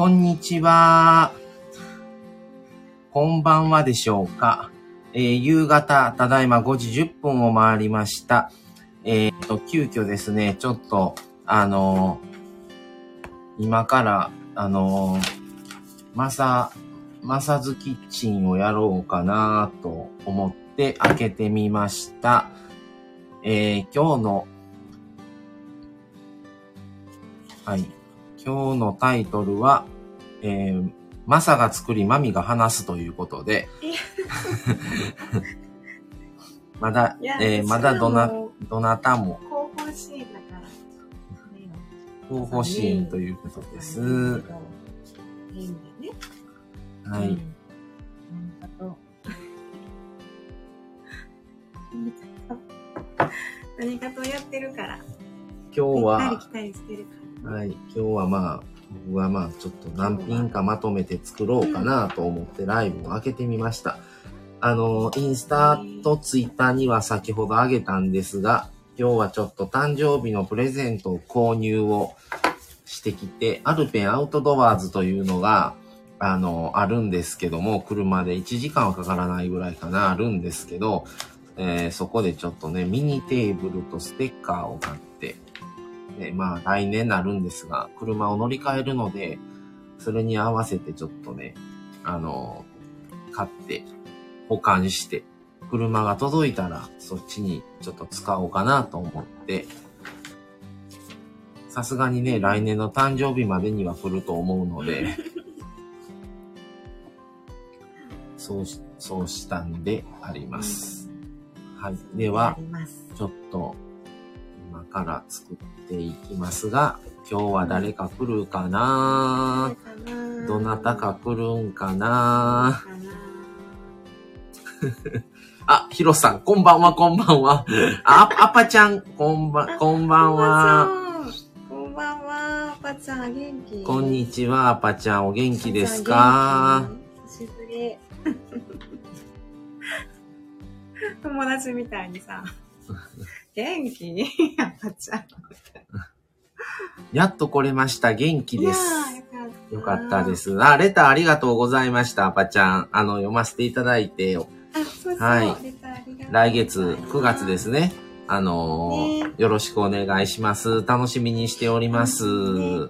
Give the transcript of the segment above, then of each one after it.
こんにちは。こんばんはでしょうか。えー、夕方、ただいま5時10分を回りました。えっ、と、急遽ですね、ちょっと、あのー、今から、あのー、マサ、マサズキッチンをやろうかなと思って開けてみました。えー、今日の、はい。今日のタイトルは、えー、マサが作り、マミが話すということで、まだ、えー、まだどな、どなたも。後方支援だから。後方支援ということです。いいんだよね。はい。何かとやってるから。今日は、来たりしてるから。はい。今日はまあ、僕はまあ、ちょっと何品かまとめて作ろうかなと思ってライブを開けてみました。あの、インスタとツイッターには先ほどあげたんですが、今日はちょっと誕生日のプレゼントを購入をしてきて、アルペンアウトドアーズというのが、あの、あるんですけども、車で1時間はかからないぐらいかな、あるんですけど、えー、そこでちょっとね、ミニテーブルとステッカーを買って、ね、まあ来年なるんですが、車を乗り換えるので、それに合わせてちょっとね、あの、買って保管して、車が届いたらそっちにちょっと使おうかなと思って、さすがにね、来年の誕生日までには来ると思うので、そうし、そうしたんであります。はい。では、ちょっと、今から作っていきますが、今日は誰か来るかな？どなたか来るんかな？あ、ヒロさん、こんばんは、こんばんは。あ、アパちゃん、こんばん、こんばんは。こんばんは、アパちゃん、元気？こんにちは、アパちゃん、お元気ですか？久しぶり。友達みたいにさ、元気？赤ちゃん。やっと来れました。元気です。よかったです。あ、レターありがとうございました、アパちゃん。あの、読ませていただいて。はい。来月、9月ですね。あのーね、よろしくお願いします。楽しみにしております。ね、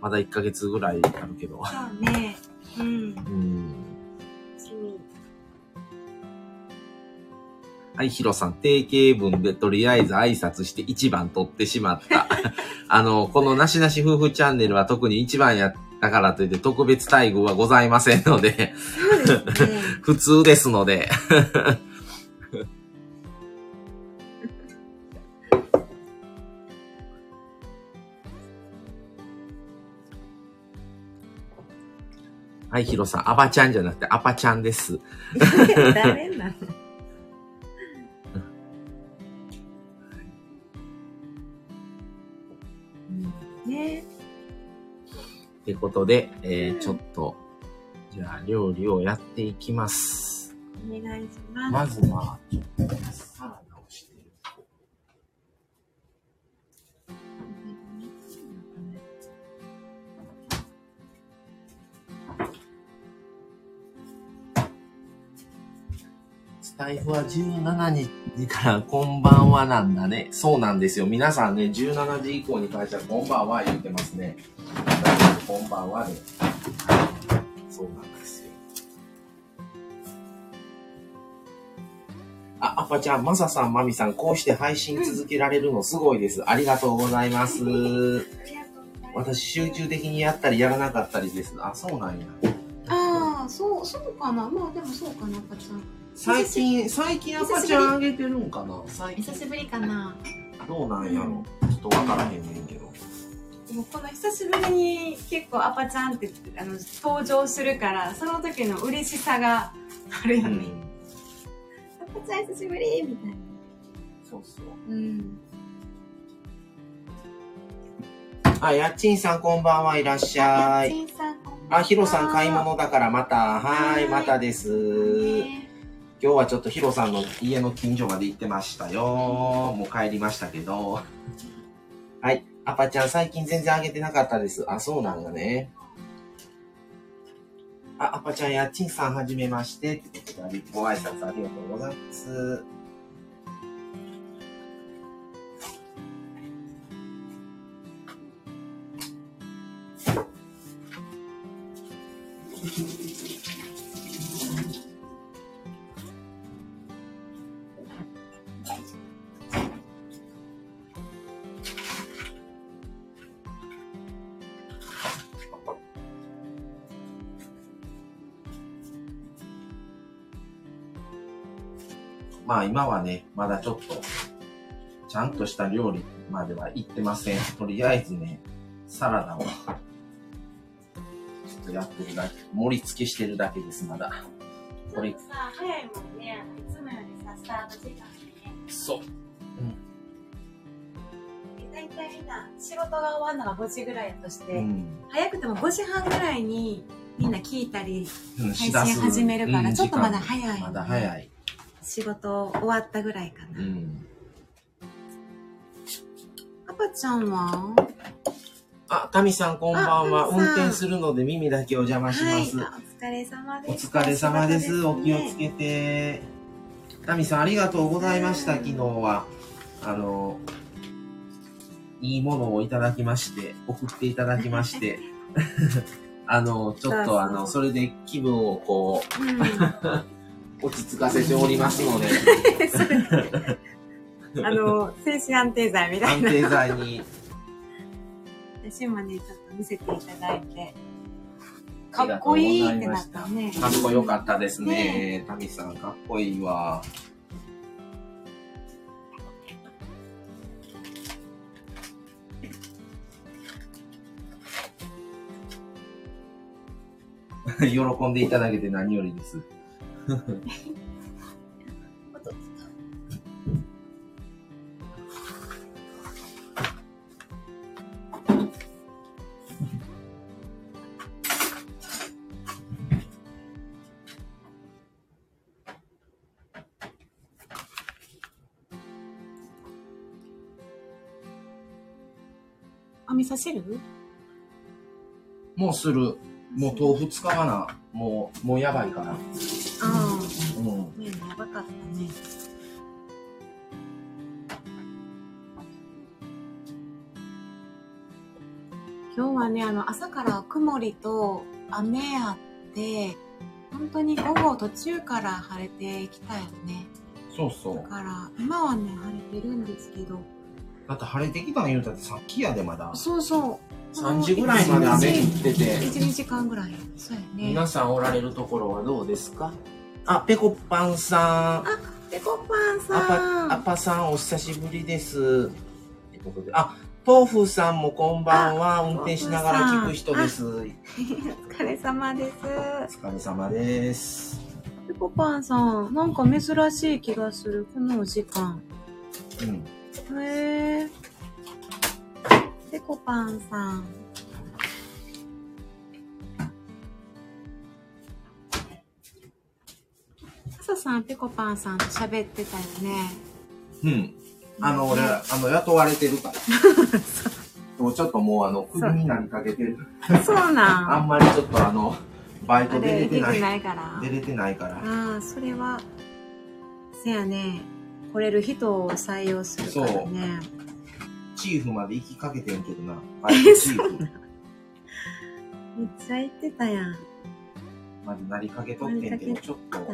まだ1ヶ月ぐらいあるけど。そうね。うん。うんはい、ヒロさん、定型文でとりあえず挨拶して1番取ってしまった。あの、このなしなし夫婦チャンネルは特に1番やったからといって特別待遇はございませんので、でね、普通ですので。はい、ヒロさん、アバちゃんじゃなくてアパちゃんです。誰なのね。ってことで、えー、ちょっと、じゃあ料理をやっていきます。お願いします。まずは、ちょっとスタイフは17日からこんばんはなんだね。そうなんですよ。皆さんね、17時以降に関してはこんばんは言ってますね。こんばんはで。そうなんですよ。あ、アパちゃん、マサさん、マミさん、こうして配信続けられるのすごいです。ありがとうございます。私、集中的にやったりやらなかったりです。あ、そうなんや。ああ、そう、そうかな。まあ、でもそうかな、アパちゃん。最近、最近アパちゃんあげてるんかな？久しぶりかな。どうなんやろ、うん、ちょっとわからへんねんけど。でもこの久しぶりに結構アパちゃんってあの登場するからその時の嬉しさがあるよね、うん、アパちゃん久しぶりみたいな。そうそう。うん。あ、やっちんさんこんばんはいらっしゃい。あ、ひろさん買い物だからまた。はい、またです。今日はちょっとヒロさんの家の近所まで行ってましたよ。もう帰りましたけど。はい。アパちゃん最近全然あげてなかったです。あ、そうなんだね。あ、アパちゃんやちんさんはじめまして。ってことで、ご挨拶ありがとうございます。まあ今はね、まだちょっと、ちゃんとした料理までは行ってません。とりあえずね、サラダを、ちょっとやってるだけ、盛り付けしてるだけです、まだ。これさ、早いもんね。いつもよりさ、スタート時間がね。そう。大体みんな仕事が終わるのが5時ぐらいだとして、うん。早くても5時半ぐらいにみんな聞いたりうん、配信始めるから、うんちょっとまだ時早い、間まだ早い。仕事終わったぐらいかな。うん。パパちゃんは？あ、タミさんこんばんは。運転するので耳だけお邪魔しはい、ます。あお疲れ様おです。疲れ様です。お気をつけけて。タミさんありがとうございました。昨日は。あの、いいものをいただきまして、送っていただきまして。あの、ちょっとあの、それで気分をこうん。う、落ち着かせておりますので、あの、精神安定剤みたいな。安定剤に。私もね、ちょっと見せていただいて。かっこいいってなったね。かっこよかったですね。タミさん、かっこいいわ。喜んでいただけて何よりです。あ、味噌汁もうする。もう豆腐使わな。もう、もうやばいから。ばかったね。今日はね、あの、朝から曇りと雨あって、本当に午後途中から晴れてきたよね。そうそう。だから、今はね、晴れてるんですけど、だって晴れてきたん言うたってさっきやでまだ。そうそう。3時ぐらいまで雨降ってて。1、2時間ぐらい。そうやね。皆さんおられるところはどうですか？あ、ペコパンさん。ペコパンアさん。パ、アパさんお久しぶりです。ってことで、あ、豆腐さんもこんばんは。運転しながら聞く人です。お お疲れ様です。疲れ様です。ペコパンさん、なんか珍しい気がする、このお時間。うん。へえ。ペコパンさん。朝さん、ペコパンさんと喋ってたよね。うん。あの、俺、あの、雇われてるから。もうちょっともう、あの、首になりかけてる。そうなん。あんまりちょっとあの、バイあト出れ、てない。ないから。出れてないから。ああ、それは、せやね、来れる人を採用するからね。チーフまで行きかけてんけどな。バイトチーフ。めっちゃ言ってたやん。までなりかけとってんけど、ちょっと、そ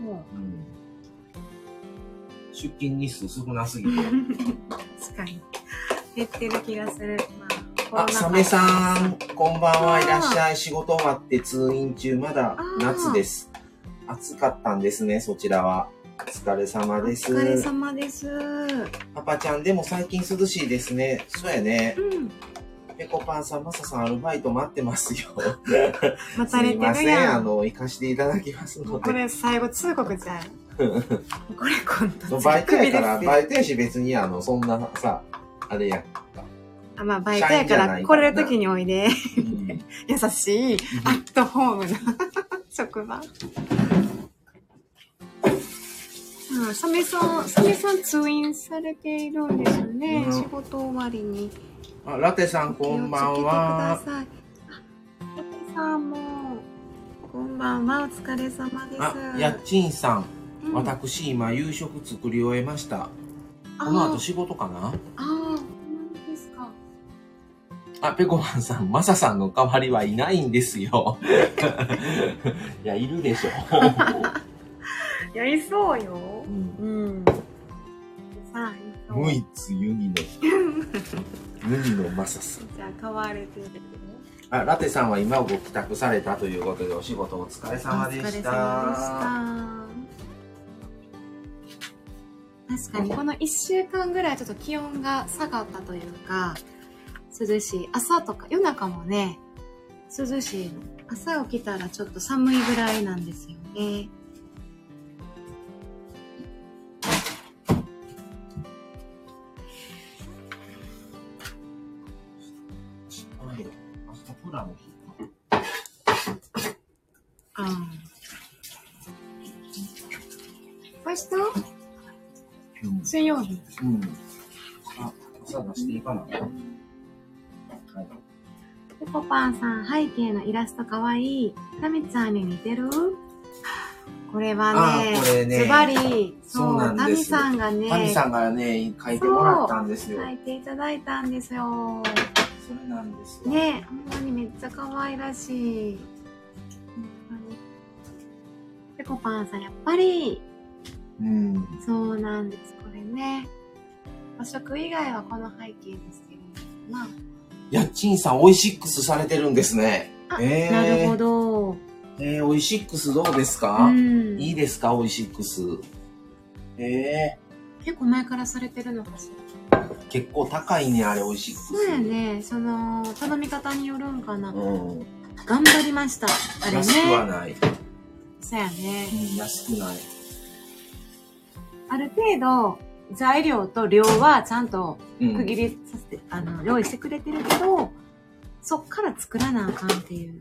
う。うん。出勤日数少なすぎて。確かに。減ってる気がする。まあ、あ、サメさん、こんばんは、いらっしゃい。仕事終わって通院中、まだ夏です。暑かったんですね、そちらは。お疲れ様おです。疲れ様です。パパちゃん、でも最近涼しいですね。そうやね。うん。ペコパンさん、マサさん、アルバイト待ってますよ。待たれてすいません、るやん。あの、行かしていただきますのこれ最後通告じゃん。これ今度バイトやから、バイトやし別に、あの、そんなさ、あれやんか。あ、まあバイトやから、社員じゃないから来れる時においで。うん 優しい、アットホームな 職場。うん、サメさん、サメさん通院されているんですよね。うん仕事終わりに。あラテさん、こんばんは。ラテさんも、んばんは、お疲れ様です。あ、やっちんさん。うん私今夕食作り終えました。あこの後仕事かな？ああ、ですか。あ、ペコパンさん、マサさんの代わりはいないんですよ。いや、いるでしょ。やりそうよ。うんうん。さ一ユニの、ユニのマサさん。じゃあ、買われてる。あ、ラテさんは今ご帰宅されたということで、お仕事お疲れ様でした。確かにこの1週間ぐらいちょっと気温が下がったというか、涼しい。朝とか夜中もね、涼しいの。朝起きたらちょっと寒いぐらいなんですよね。明日プラの日。ああ。明日うん。水曜日。うん。あ、朝出していいかな？はい。ペコパンさん、背景のイラストかわいい？タミちゃんに似てる？これはねあ、これねズバリ、そうなんタミですさんがね、タミさんがね、書いてもらったんですよ。書いていただいたんですよ。それなんですよ。ねほんまにめっちゃ可愛らしい。ほんまにペコパンさん、やっぱり、うん。そうなんです。これね。和食以外はこの背景ですけれどもな。やっちんさん、オイシックスされてるんですね。あ、えーなるほど。えー、オイシックスどうですうか、ん。いいですかオイシックス。え結構前からされてるのかしら。ー、結構高いね、あれ、オイシックス。そうやね。その、頼み方によるんかな。うん。頑張りました。あれ安くはね。ない。そうやね。うん、安くない。ある程度、材料と量はちゃんとうん。区切りさせて、あの、用意してくれてるけど、そっから作らなあかんっていう。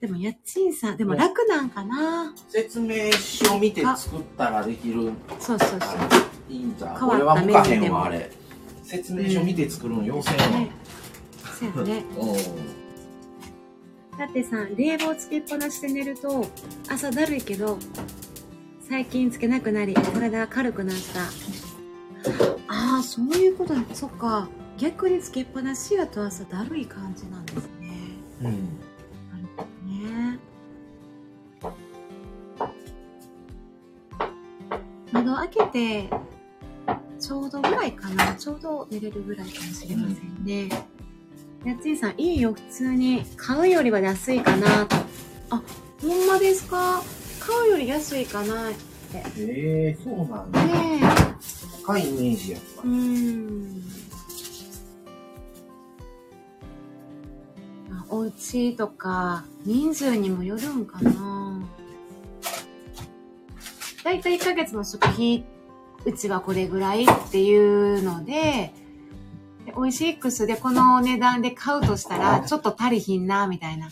でも、家賃さん、でも楽なんかな。説明書を見て作ったらできる。そうそうそう。いいんじゃこれは向かへんわ、あれ。説明書見て作るの要請やね。そうやね。うん。だってさ、冷房つけっぱなしで寝ると、朝だるいけど、最近つけなくなり、体が軽くなった。ああ、そういうことだ。そっか。逆につけっぱなしやと朝だるい感じなんですね。うん。窓開けて、ちょうどぐらいかな。ちょうど寝れるぐらいかもしれませんね。やっちーさん、いいよ、普通に。買うよりは安いかな。あ、ほんまですか？買うより安いかな。ええー、そうなんだ。ね高いイメージやっぱえ。う。ん。あお家とか、人数にもよるんかな。だいたい1ヶ月の食費、うちはこれぐらいっていうので、でオイシックスでこの値段で買うとしたら、ちょっと足りひんな、みたいな。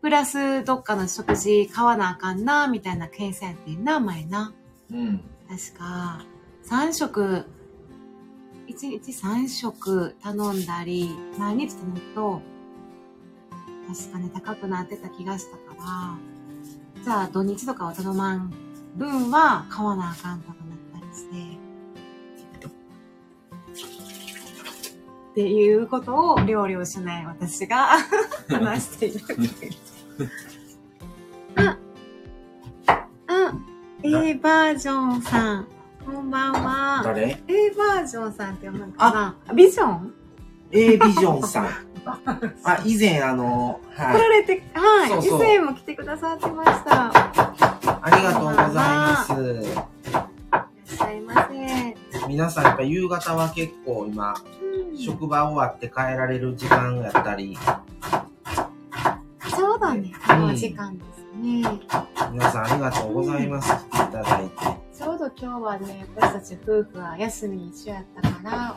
プラス、どっかの食事買わなあかんな、みたいな計算やってんな、前な。うん。確か、3食、1日3食頼んだり、毎日頼むと、確かね、高くなってた気がしたから、じゃあ土日とかは頼まん分は買わなあかんとかなったりして、っていうことを料理をしない私が 話している。あ、あ、A バージョンさん、こんばんは。誰？A バージョンさんって読むのかな？ビジョン ?A ビジョンさん。あ、以前あの、来はい。られて、はい。そうそう以前も来てくださってました。ありがとうございます。いらっしゃいませ。皆さんやっぱ夕方は結構今、うん職場終わって帰られる時間やったり、そうだね。うんもう時間ですね。皆さんありがとうございます。来ていただいて。ちょうど今日はね、私たち夫婦は休み一緒やったから、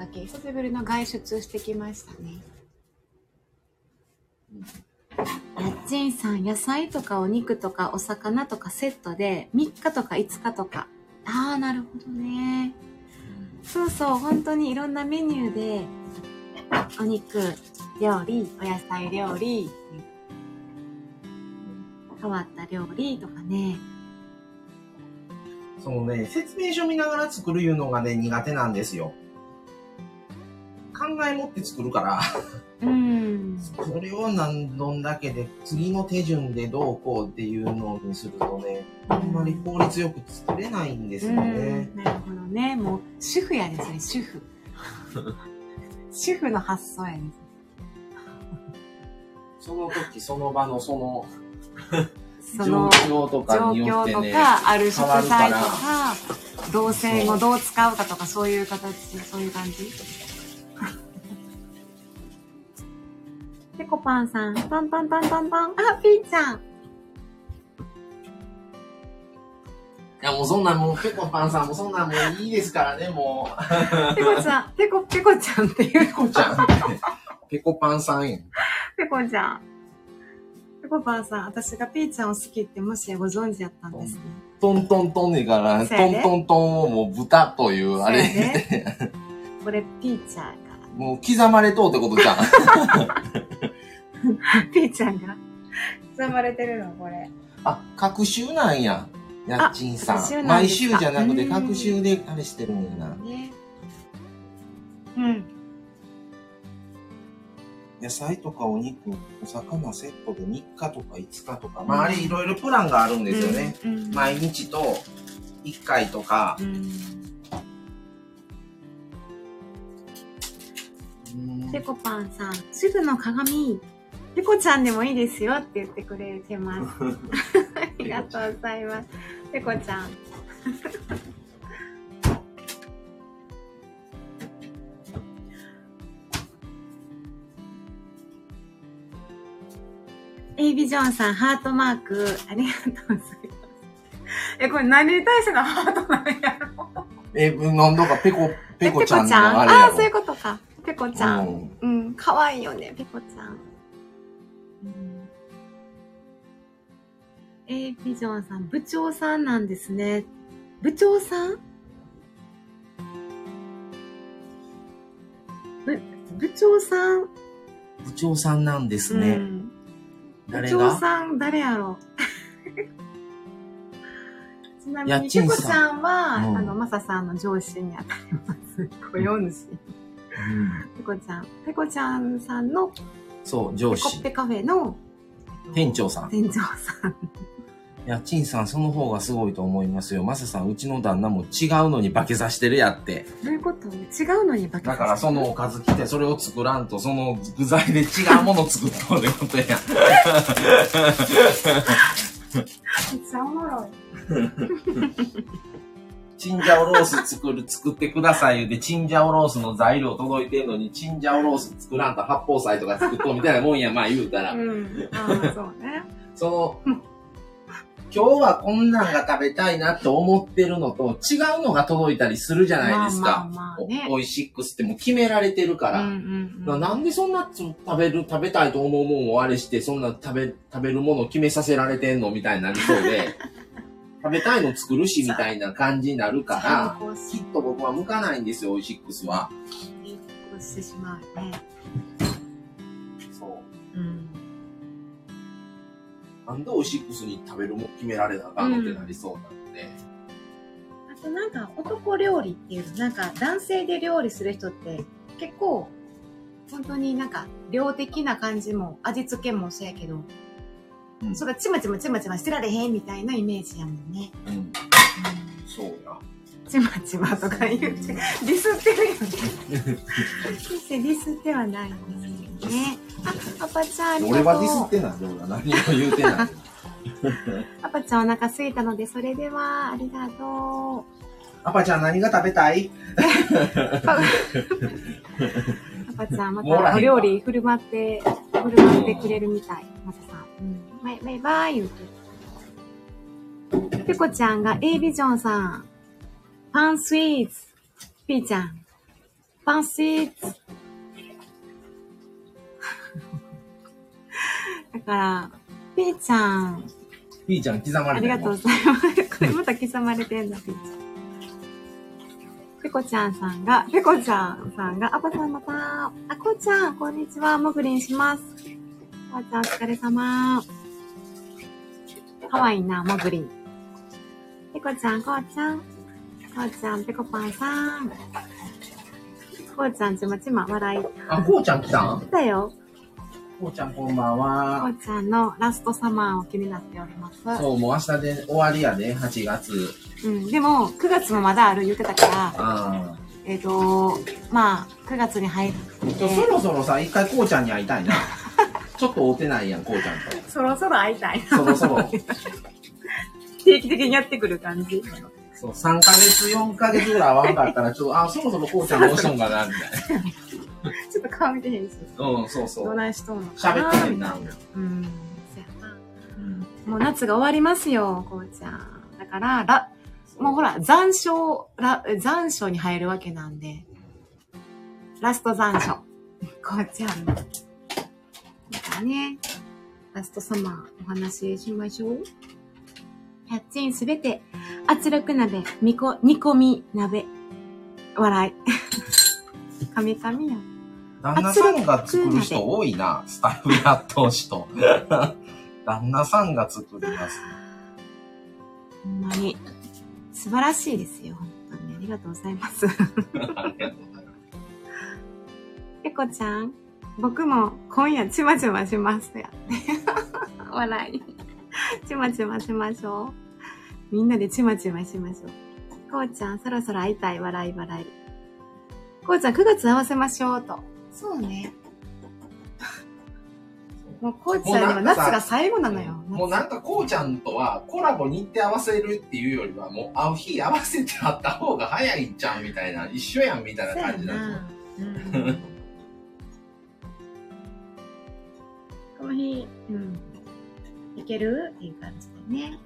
お出かけ、久しぶりの外出してきましたね。やっちんさん、野菜とかお肉とかお魚とかセットで3日とか5日とか。ああ、なるほどね。そうそう、本当にいろんなメニューで、お肉料理、お野菜料理、変わった料理とかね。そのね、説明書見ながら作るいうのがね、苦手なんですよ。考え持って作るから、うん。それを何どんだけで、次の手順でどうこうっていうのにするとね、あんまり効率よく作れないんですよね。うんなるほどね。もう、主婦やですね、主婦。主婦の発想やです。その時その場のそのその状況とか状によってね、況とか、ある食材とか、動線をどう使うかとか、そういう形、そういう感じ？ペコパンさん、パンパンパンパンパン。あ、ピーちゃん。いやもうそんなんもうペコパンさんもそんなんもういいですからね、もう。ペコちゃん、ペコ、ペコちゃんっていう。ペコちゃん。ペコパンさんやん。ペコちゃん。ペコパンさん、私がピーちゃんを好きってもしご存知やったんですね。トントントンねから、トントントンをもう豚というあれ、これピーちゃんやから。もう刻まれとうってことじゃん。ピーちゃんが刻まれてるの、これ。あ、各週なんや。やっちんさん。各週なん毎週じゃなくてうん各週であれしてるんやな。ね。うん。野菜とかお肉、お魚セットで3日とか5日とか、まああれいろいろプランがあるんですよね。うん。うん毎日と1回とかう。ん。うんペコパンさん、主婦の鏡、ペコちゃんでもいいですよって言ってくれてます。ありがとうございます。ペコちゃん。エイビジョンさん、ハートマーク、ありがとうございます。え、これ何に対してのハートなんやろ？え、なんだかペコ、ペコちゃんのあれやろ。ああー、そういうことか。ペコちゃん。うんうん、可愛いよね、ペコちゃん。うん、えー、ビジョンさん、部長さんなんですね。部長さん？ぶ、部長さん、部長さんなんですね。うん、部誰長がさん、誰やろ？ちなみ家に、ペコちゃんは、うんあの、マサさんの上司にあたります。雇用主。うんペコちゃん。ペコちゃんさんのそう、上司。ペコッペカフェの店長さん。店長さん。いや、ちんさん、その方がすごいと思いますよ。まささん、うちの旦那も違うのに化けさしてるやって。どういうこと？違うのに化けだから、そのおかず来て、それを作らんと、その具材で違うもの作ったってことや。めっちゃおもろい。チンジャオロース作る、作ってください言うて、チンジャオロースの材料届いてんのに、チンジャオロース作らんと八宝菜とか作っとうみたいなもんや、まあ言うたら。うん。ああ、そうね。その、今日はこんなんが食べたいなと思ってるのと違うのが届いたりするじゃないですか。まあまあまあねおおいしくっても決められてるから。うんななんでそんなつ食べる、食べたいと思うもんをあれして、そんな食べ、食べるものを決めさせられてんのみたいになりそうで、食べたいの作るしみたいな感じになるから、きっと僕は向かないんですよ、オイシックスは。こうしてしまうね。そう。うん。なんでオイシックスに食べるもん決められなあかんのってなりそうなので。あとなんか男料理っていうの、なんか男性で料理する人って結構、本当になんか量的な感じも味付けもそうやけど、うんそれちまちまちまちましてられへんみたいなイメージやもんね。うん。うんそうや。ちまちまとか言って、ディスってるよね。決してディスってはないんですけどね。あ、アパちゃんありがとう。俺はディスってないで、俺は何も言うてない。アパちゃんお腹空いたので、それでは、ありがとアパちゃん何が食べたい？うア パちゃんまたお料理振る舞って、振る舞ってくれるみたい。マサさん。うん。バイバイバイ言うて。ペコちゃんが A ビジョンさん。パンスイーツ。ピーちゃん。パンスイーツ。だから、ピーちゃん、ピーちゃん刻まあれたよりがとうございます。これまた刻まれてんだ、ピーちゃん。ペコちゃんさんが、ペコちゃんさんが、あこちゃんまた、あこちゃん、こんにちは、もぐりんします。あこちゃんお疲れ様。かわいいな、もぐりん。ペコちゃん、こうちゃん。こうちゃん、ペコパンさん。こうちゃん、ちまちま、笑い。あ、こうちゃん来たん？来たよ。こうちゃんこんばんこは。うちゃんのラストサマーを気になっております。そう、もう明日で終わりやで、8月。うん、でも、9月もまだある言ってたから、あえっ、と、まあ、9月に入っあ。て、そろそろさ、一回こうちゃんに会いたいな。ちょっと会うてないやん、こうちゃんそろそろ会いたい。と。そろそろ。定期的にやってくる感じ。そう、3ヶ月、4ヶ月ぐらい会わんかったら、ちょっと、あ、そろそろこうちゃんどうしよんかな、みたいちょっと顔見てへんし。な。うん、そうそう。どないしとんの喋ってへんな。うん。うんもう夏が終わりますよ、こうちゃん。だから、ら、もうほら、残暑、ら、残暑に入るわけなんで、ラスト残暑。こうちゃんね、ラストサマーお話ししましょう。100チンすべて、圧力鍋、みこ、煮込み鍋。笑い。カミカミや。旦那さんが作る人多いな、スタイフやっとう人。旦那さんが作ります。ほんまに。素晴らしいですよ。本当に。ありがとうございます。ありがとうございます。ペコちゃん、僕も今夜ちまちましますや。笑い。ちまちましましょう。みんなでちまちましましょう。こうちゃん、そろそろ会いたい。笑い笑い。こうちゃん、9月合わせましょうと。そうね。もうこうちゃんには夏が最後なのよ。もうなんかこうちゃんとはコラボ日程合わせるっていうよりはもう会う日合わせて会った方が早いんちゃうみたいな、一緒やんみたいな感じなんですよ。うんこの日、うん。いける？っていう感じでね。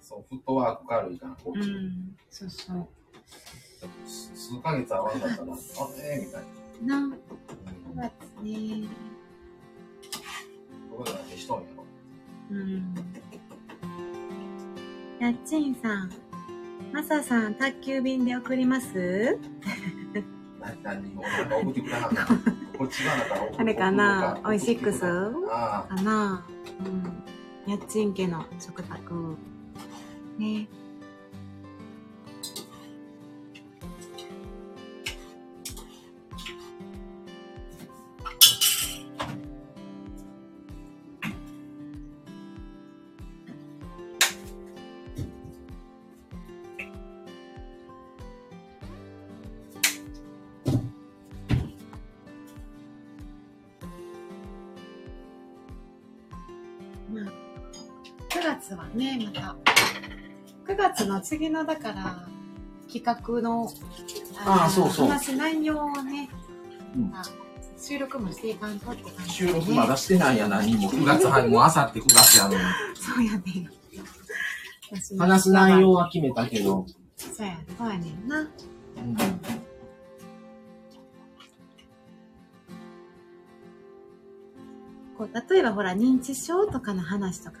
そう、フットワーク軽いから、こうちゃん。ん。そうそう。数ヶ月会わんかったら、あえーみたいな。な、うん9月ね。どこで何しとんやろ。う？ん。やっちんさん。マサさん、宅急便で送ります？な何もなんか送ってくれなかった。あれかな？送オイシックスあかな？うん。やっちん家の食卓。ね。月はね、また、9月の次の、だから、企画の、あーそうそう話す内容をね、うんまあ収録もしていかんとって感じ、収録まだしてないや何も。9月入もうあさって9月やのに。そうやね。話す内容は決めたけど。そうや、そうやねんな。うんこう例えばほら、認知症とかの話とか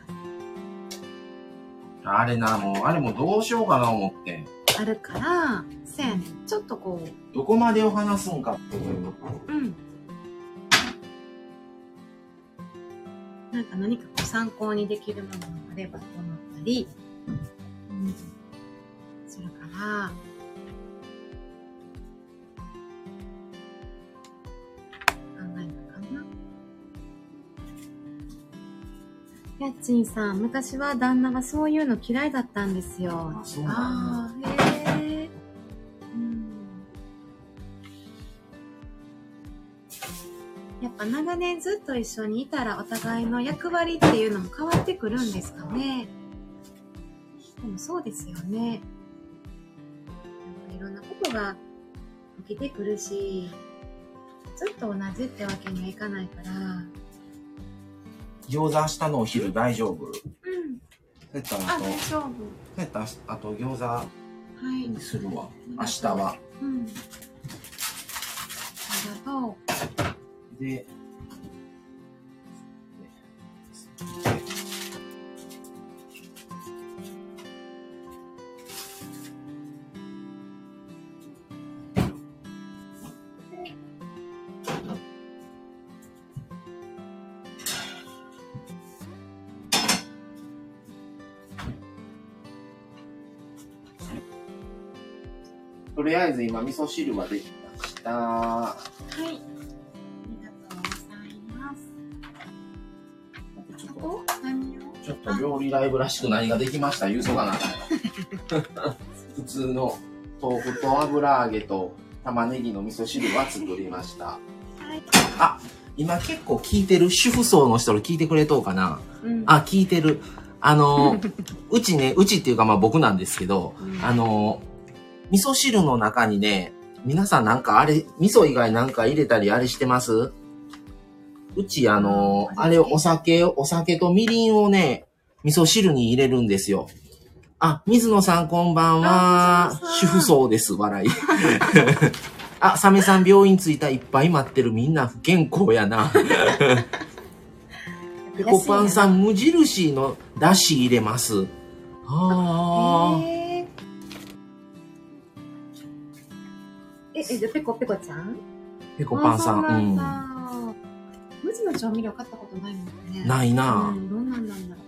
あれな、もう、あれもどうしようかな思って。あるから、そうやねん。ちょっとこう、どこまでを話すんかっていう。うん。なんか何かこう参考にできるものがあればと思ったり、やっちんさん、昔は旦那はそういうの嫌いだったんですよ。あそうなんああ、へえ。うんやっぱ長年ずっと一緒にいたらお互いの役割っていうのも変わってくるんですかね。でもそうですよね。いろんなことが起きてくるし、ずっと同じってわけにはいかないから。餃子明日のお昼大丈夫？うん。そうやったらあ、あと、大そう丈夫。やったらあと餃子はい。にするわ。明日は。うん。ありがとう。で、りあえず今、味噌汁はできました。はい。ありがとうございます。ちょっと、お何を？ちょっと料理ライブらしく何ができました？言うそうかな。普通の豆腐と油揚げと玉ねぎの味噌汁は作りました。はい。今結構聞いてる主婦層の人ら聞いてくれとうかなうん。あ、聞いてる。あの、うちね、うちっていうかまあ僕なんですけど、うんあの、味噌汁の中にね、皆さんなんかあれ、味噌以外なんか入れたりあれしてます？うちあの、うんあれお酒、お酒とみりんをね、味噌汁に入れるんですよ。あ、水野さんこんばんは主婦層です、笑い。あ、サメさん病院着いたいっぱい待ってるみんな不健康やな。ペコパンさん無印のだし入れます。ああ。えじゃあペコペコちゃん？ペコパンさん。ううん。無地の調味料買ったことないもんね。ないなうん、どんなんなんだろ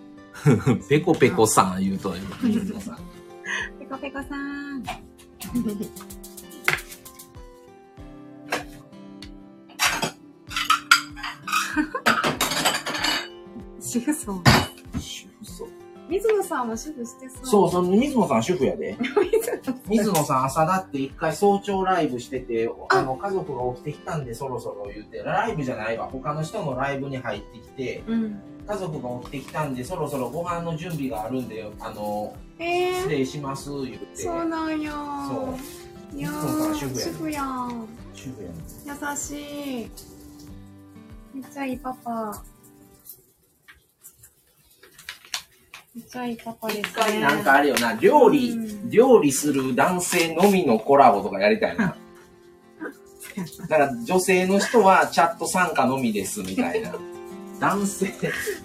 う。ペコペコさん言うと、水野さん。ペコペコさん。主婦層。主婦層水野さんも主婦してそう。そう、その水野さん主婦やで。水 水野さん朝だって一回早朝ライブしてて、あの、家族が起きてきたんでそろそろ言って、ライブじゃないわ。他の人のライブに入ってきて、うん。家族が起きてきたんでそろそろご飯の準備があるんで、あの、えー、失礼します、言って。そうなんや。そう。いや主婦や主婦やん。主婦やね優しい。めっちゃいいパパ。めっちゃいいパパですね。一回なんかあれよな、料理、うん料理する男性のみのコラボとかやりたいな。だから女性の人はチャット参加のみですみたいな。男性、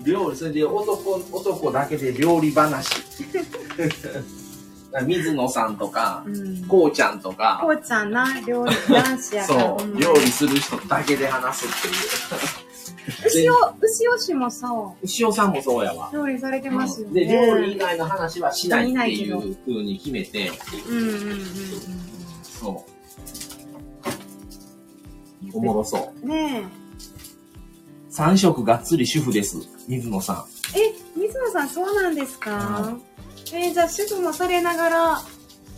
料理、それで男、男だけで料理話。水野さんとか、うん。こうちゃんとかこ、うちゃんな、料理男子やから。そう、ん料理する人だけで話すっていう。牛尾、牛尾氏もさ、牛尾さんもそうやわ。料理されてますよね。で、料理以外の話はしないっていしないけどう風に決めて、うんうんうんうんそう、おもろそう。うん。ね三食がっつり主婦です。水野さん。え。え、水野さんそうなんですか？えーじゃあ主婦もされながら、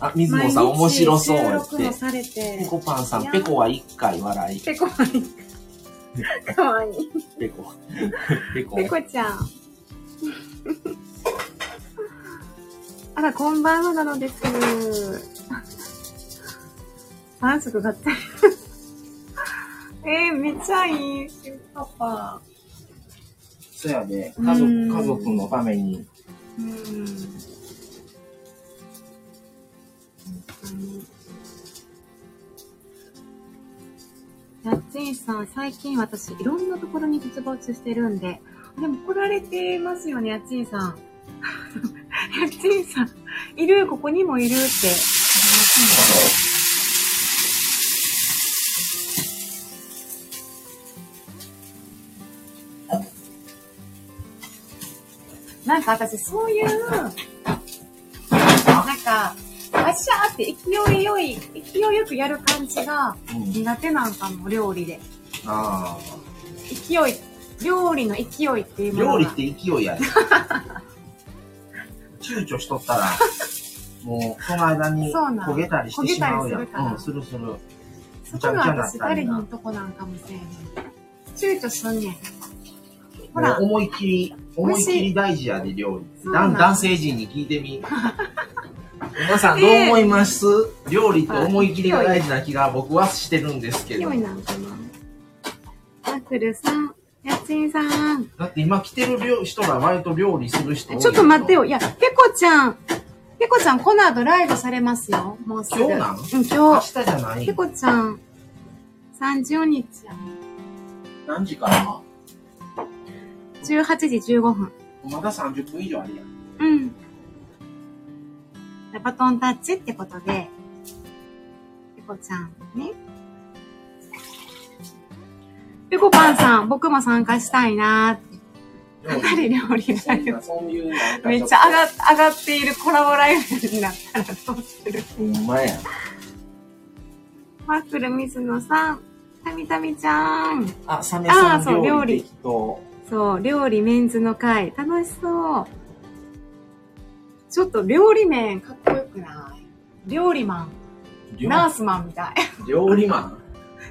あ、水野さん面白そうって。ペ。コパンさん、ペコは一回笑い。ペコはいい。かわいい。ペコ。ペコ。ペコちゃん。あら、こんばんはなのです。三色がったり。えー、めっちゃいい。パパ。そやで、家族、うん家族のために。うん。やっちんさん、最近私、いろんなところに出没してるんで、でも来られてますよね、やっちんさん。やっちんさん、いる、ここにもいるって。なんか私、そういう、なんか、わっしゃーって勢いよい、勢いよくやる感じがうん。苦手なんかも、料理で。あ勢い、料理の勢いっていうあ。ものが料理って勢いやで。躊躇しとったら、もう、その間に焦げたりしてしまうやん。焦げたりするからうん、するする。そこが私、誰にんとこなんかもしれへん。躊躇すんねん。ほら思いっきり、思いっきり大事やで、料理。男性陣に聞いてみ。皆さんどう思います、料理って思いっきりが大事な気が僕はしてるんですけど。勢いなんかな。マクルさん、やっちんさん。だって今来てる料人が割と料理する人多いちょっと待ってよ。いや、ペコちゃん。ペコちゃん、この後ライブされますよ。もうすぐ。今日なんうん、明今日。日じゃないペコちゃん、30日やん。何時から？18時15分。まだ30分以上あるやん。うん。バトンタッチってことで、ペコちゃんね。ペコパンさん、僕も参加したいなー。かなり料理そんライブなそういうなんかめっちゃ上が上がっているコラボライブになったらどうするほんまや。ワッフル水野さん。たみたみちゃん。あ、サメあさんーそう料理。そう、料理メンズの会。楽しそう。ちょっと料理面かっこよくない？料理マン。料ナースマンみたい。料理マ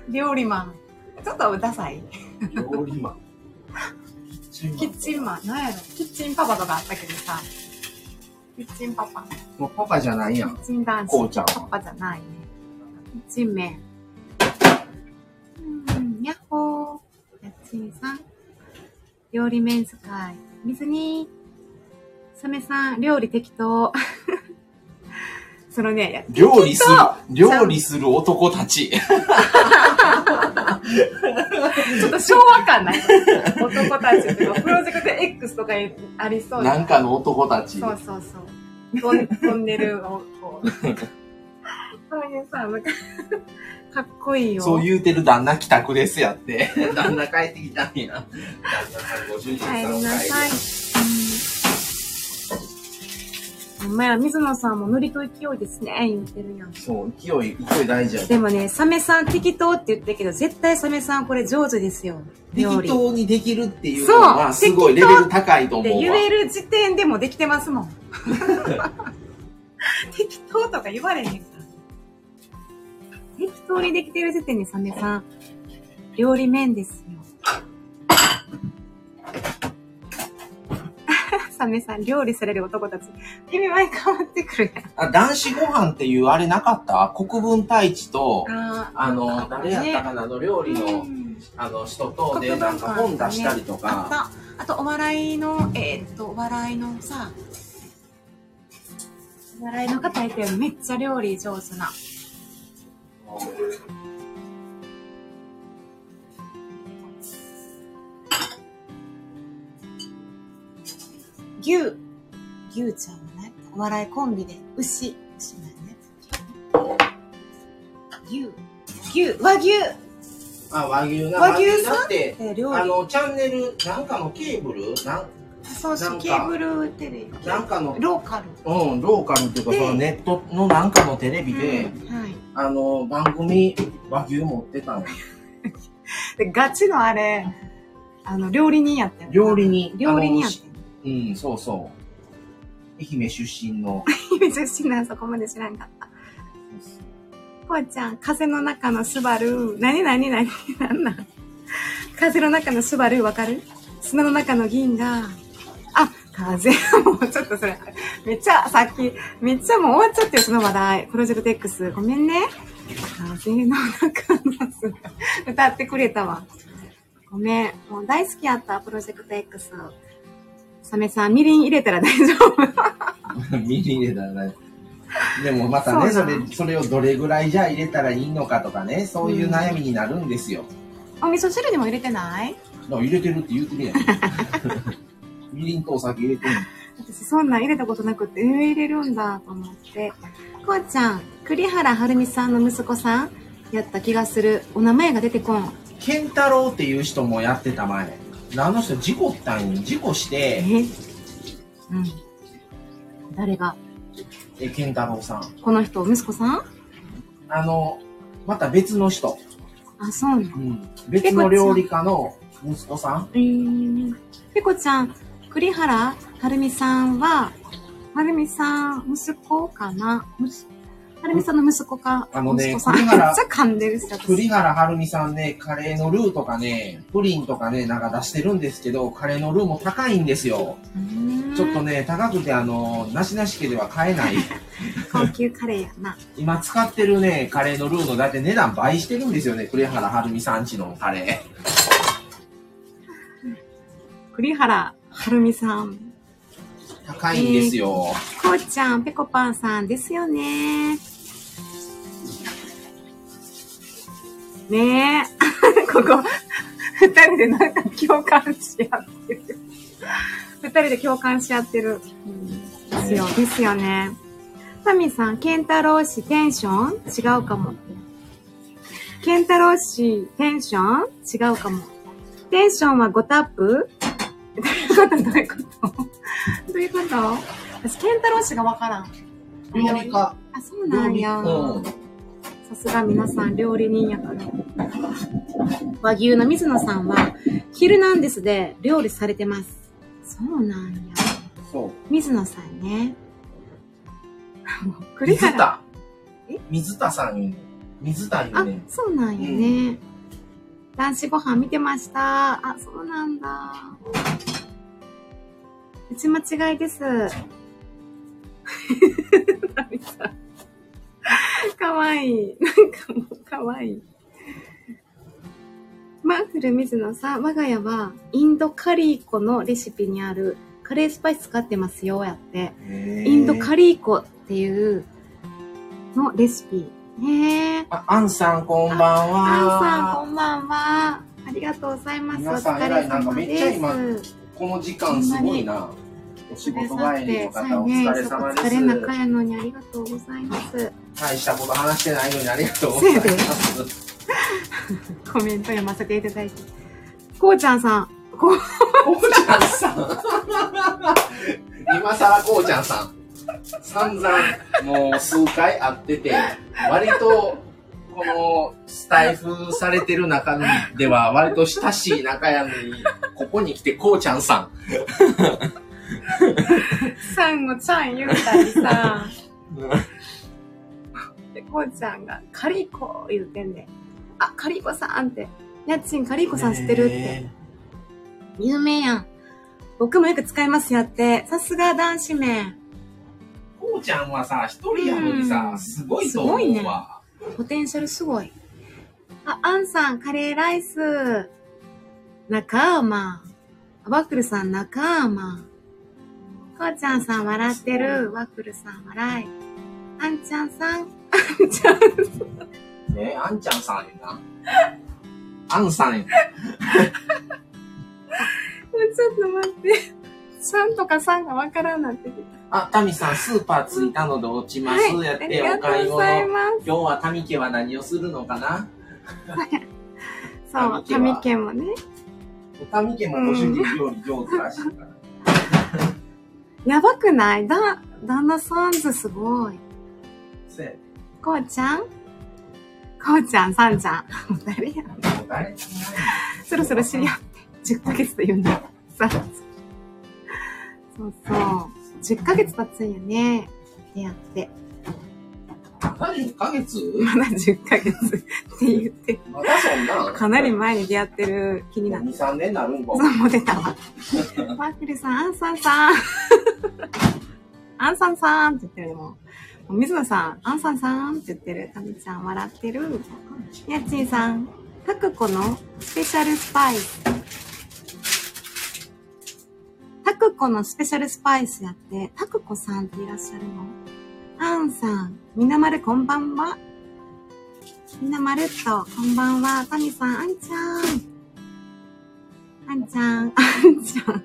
料理マン。ちょっとダサい。ン。料理マン。キッチンマン。なんやろ？キッチンパパとかあったけどさ。キッチンパパ。もうパパじゃないやん。キッチン男子。こうちゃんはパパじゃないね。キッチン麺。うん、やっほー。やっちんさん。料理面使い。水に。サメさん、料理適当。そのね、料理する適、料理する男たち。当 ちょっと昭和感ない？男たちっていうか、プロジェクト X とかにありそうなんかの男たち。そうそうそう。トンネルをこう。そういうさ、なんかかっこいいよ。そう言うてる旦那帰宅ですやって。旦那帰ってきたんや。旦那さんご主人さん帰おりなさい。ほんまや、水野さんもノリと勢いですね、言ってるやん。りそう、勢い、勢い大事やでもね、サメさん適当って言ってるけど、絶対サメさんこれ上手ですよ。料理。適当にできるっていうのは、すごいレベル高いと思う言える時点でもできてますもん。適当とか言われへんから。適当にできてる時点でサメさん、料理面ですよ。サメさん、料理される男たち。意味前変わってくるあ、男子ご飯っていうあれなかった？国分太一と、やん。ああの、誰やったかな、あの料理の、うんあの人とで、なんか本出したりとあか。あと、お笑いの、えーっと、お笑いのさ、お笑いの方いたよ。めっちゃ料理上手な。牛、牛ちゃんはね、お笑いコンビで、牛、牛なんね。牛、牛、和牛、あ、和牛な。和牛さん？だって、えー料理。あの、チャンネル、なんかのケーブル？なんそうそう、ケーブルテレビ。なんかの、ローカル。うん、ローカルっていうか、でそのネットのなんかのテレビで、うんはい。あの、番組、和牛持ってたの。で、ガチのあれ、あの、料理人やってん料理人料理人やってんうん、そうそう。愛媛出身の。愛媛出身なんそこまで知らんかった。こうちゃん、風の中のスバルなになになになんなん風の中のスバルわかる？砂の中の銀河。あ、風、もうちょっとそれ、めっちゃ、さっき、めっちゃもう終わっちゃってる、その話題。プロジェクト X。ごめんね。風の中のスバル。歌ってくれたわ。ごめん。もう大好きやった、プロジェクト X。サメさん、みりん入れたら大丈夫。見に入れたらね。でもまたね、それ、それをどれぐらいじゃあ入れたらいいのかとかね、そういう悩みになるんですよ。お味噌汁にも入れてない？入れてるって言うてるやん。みりんとお酒入れてる私そんなん入れたことなくて、えー、入れるんだと思って。こうちゃん、栗原はるみさんの息子さんやった気がする。お名前が出てこん。健太郎っていう人もやってた前。あの人事故ったんよ。事故しえ？て、うん。誰が？え、健太郎さん。この人、息子さん？あの、また別の人。あ、そうなの。うん。別の料理家の息子さん。えー、ペコちゃん、栗原はるみさんは、はるみさん、息子かな？むすはるみさんの息子か、あのね息子さん。め栗原っちゃ噛んでる栗原はるみさんね、カレーのルーとかね、プリンとかね、なんか出してるんですけど、カレーのルーも高いんですよ。ちょっとね、高くてあの、なしなし家では買えない。高級カレーやな。今使ってるね、カレーのルーのだって値段倍してるんですよね、栗原はるみさんちのカレ 栗原はるみさん。ー。高いんですよ。こうちゃん、ぺこぱんさんですよね。ねえ。ここ、二人でなんか共感し合ってる。二人で共感し合ってる。うんですよ、ですよね。タミさん、ケンタロウ氏テンション？違うかも。ケンタロウ氏テンション？違うかも。テンションは5タップ？どういうこと？どういうこと？どういうこと私、ケンタロウ氏がわからん。料理家。あ、そうなんや。うんそさすが皆さん料理人やから。和牛の水野さんは、ヒルナンデスで料理されてます。そうなんや。そう。水野さんね。栗原。水田え。水田さん言うね。水田言ね。、そうなんやね。男子ご飯見てました。あ、そうなんだ。打ち間違いです。かわいい。なんかもうかわいい。マッフル水野さん、我が家はインドカリー粉のレシピにあるカレースパイス使ってますよ、やって。インドカリリー粉っていうのレシピ。へえ。あ、アンさんこんばんは。アンさん、こんばんは。ありがとうございます。お皆さん疲れ偉いなんか様めっちゃ今です。この時間すごいな。お仕事帰りの方お疲れ様お疲れで中やのにありがとうございます。す。大したこと話してないのにありがとうございます。コメント読ませていただいて。こうちゃんさん、こう、ちゃんさん。今更こうちゃんさん。散々、もう数回会ってて、割と、この、スタイフされてる中では、割と親しい仲やのに、ここに来てこうちゃんさん。さんをちゃん言うたりさ、で、こうちゃんが、カリーコ言うてんで、あ、カリーコさんって、家賃カリーコさん知ってるって。ね有名やん。僕もよく使いますやって。さすが男子名。こうちゃんはさ、一人やのにさう、んすごいと思うわ。ポテンシャルすごい。あ、アンさん、カレーライス。仲間。ワッフルさん、仲間。こうちゃんさん、笑ってる。ワッフルさん、笑い。あんちゃんさん、あんちゃん。ねあんちゃんさんやな。あんさんや。ちょっと待って。さんとかさんがわからんなってきあ、タミさん、スーパー着いたので落ちた。ます。はい。あやって、お買い物。今日はタミ家は何をするのかな？そう、タミケもね。タミ家もご主人料理上手らしいから。やばくない？だ、旦那さんずすごい。こうちゃん？こうちゃん、さんちゃん。もう誰やもう誰そろそろ知り合って。10ヶ月と言うんだ。さそうそう。10ヶ月経つんやね。出会って。まだ10ヶ月？まだ10ヶ月って言って。まだそんなかなり前に出会ってる気にな2、って。3年になるんか。そう、モテたわ。ワッフルさん、アンさんさん。アンさんさんって言ってるでも。水野さん、アンさんさんって言ってる。タミちゃん笑ってる。やっちんさん、タクコのスペシャルスパイス。タクコのスペシャルスパイスやって、タクコさんっていらっしゃるの？アンさん、みなまるこんばんは。みなまるっと、こんばんは。タミさん、アンちゃん。あんちゃん、あんちゃん。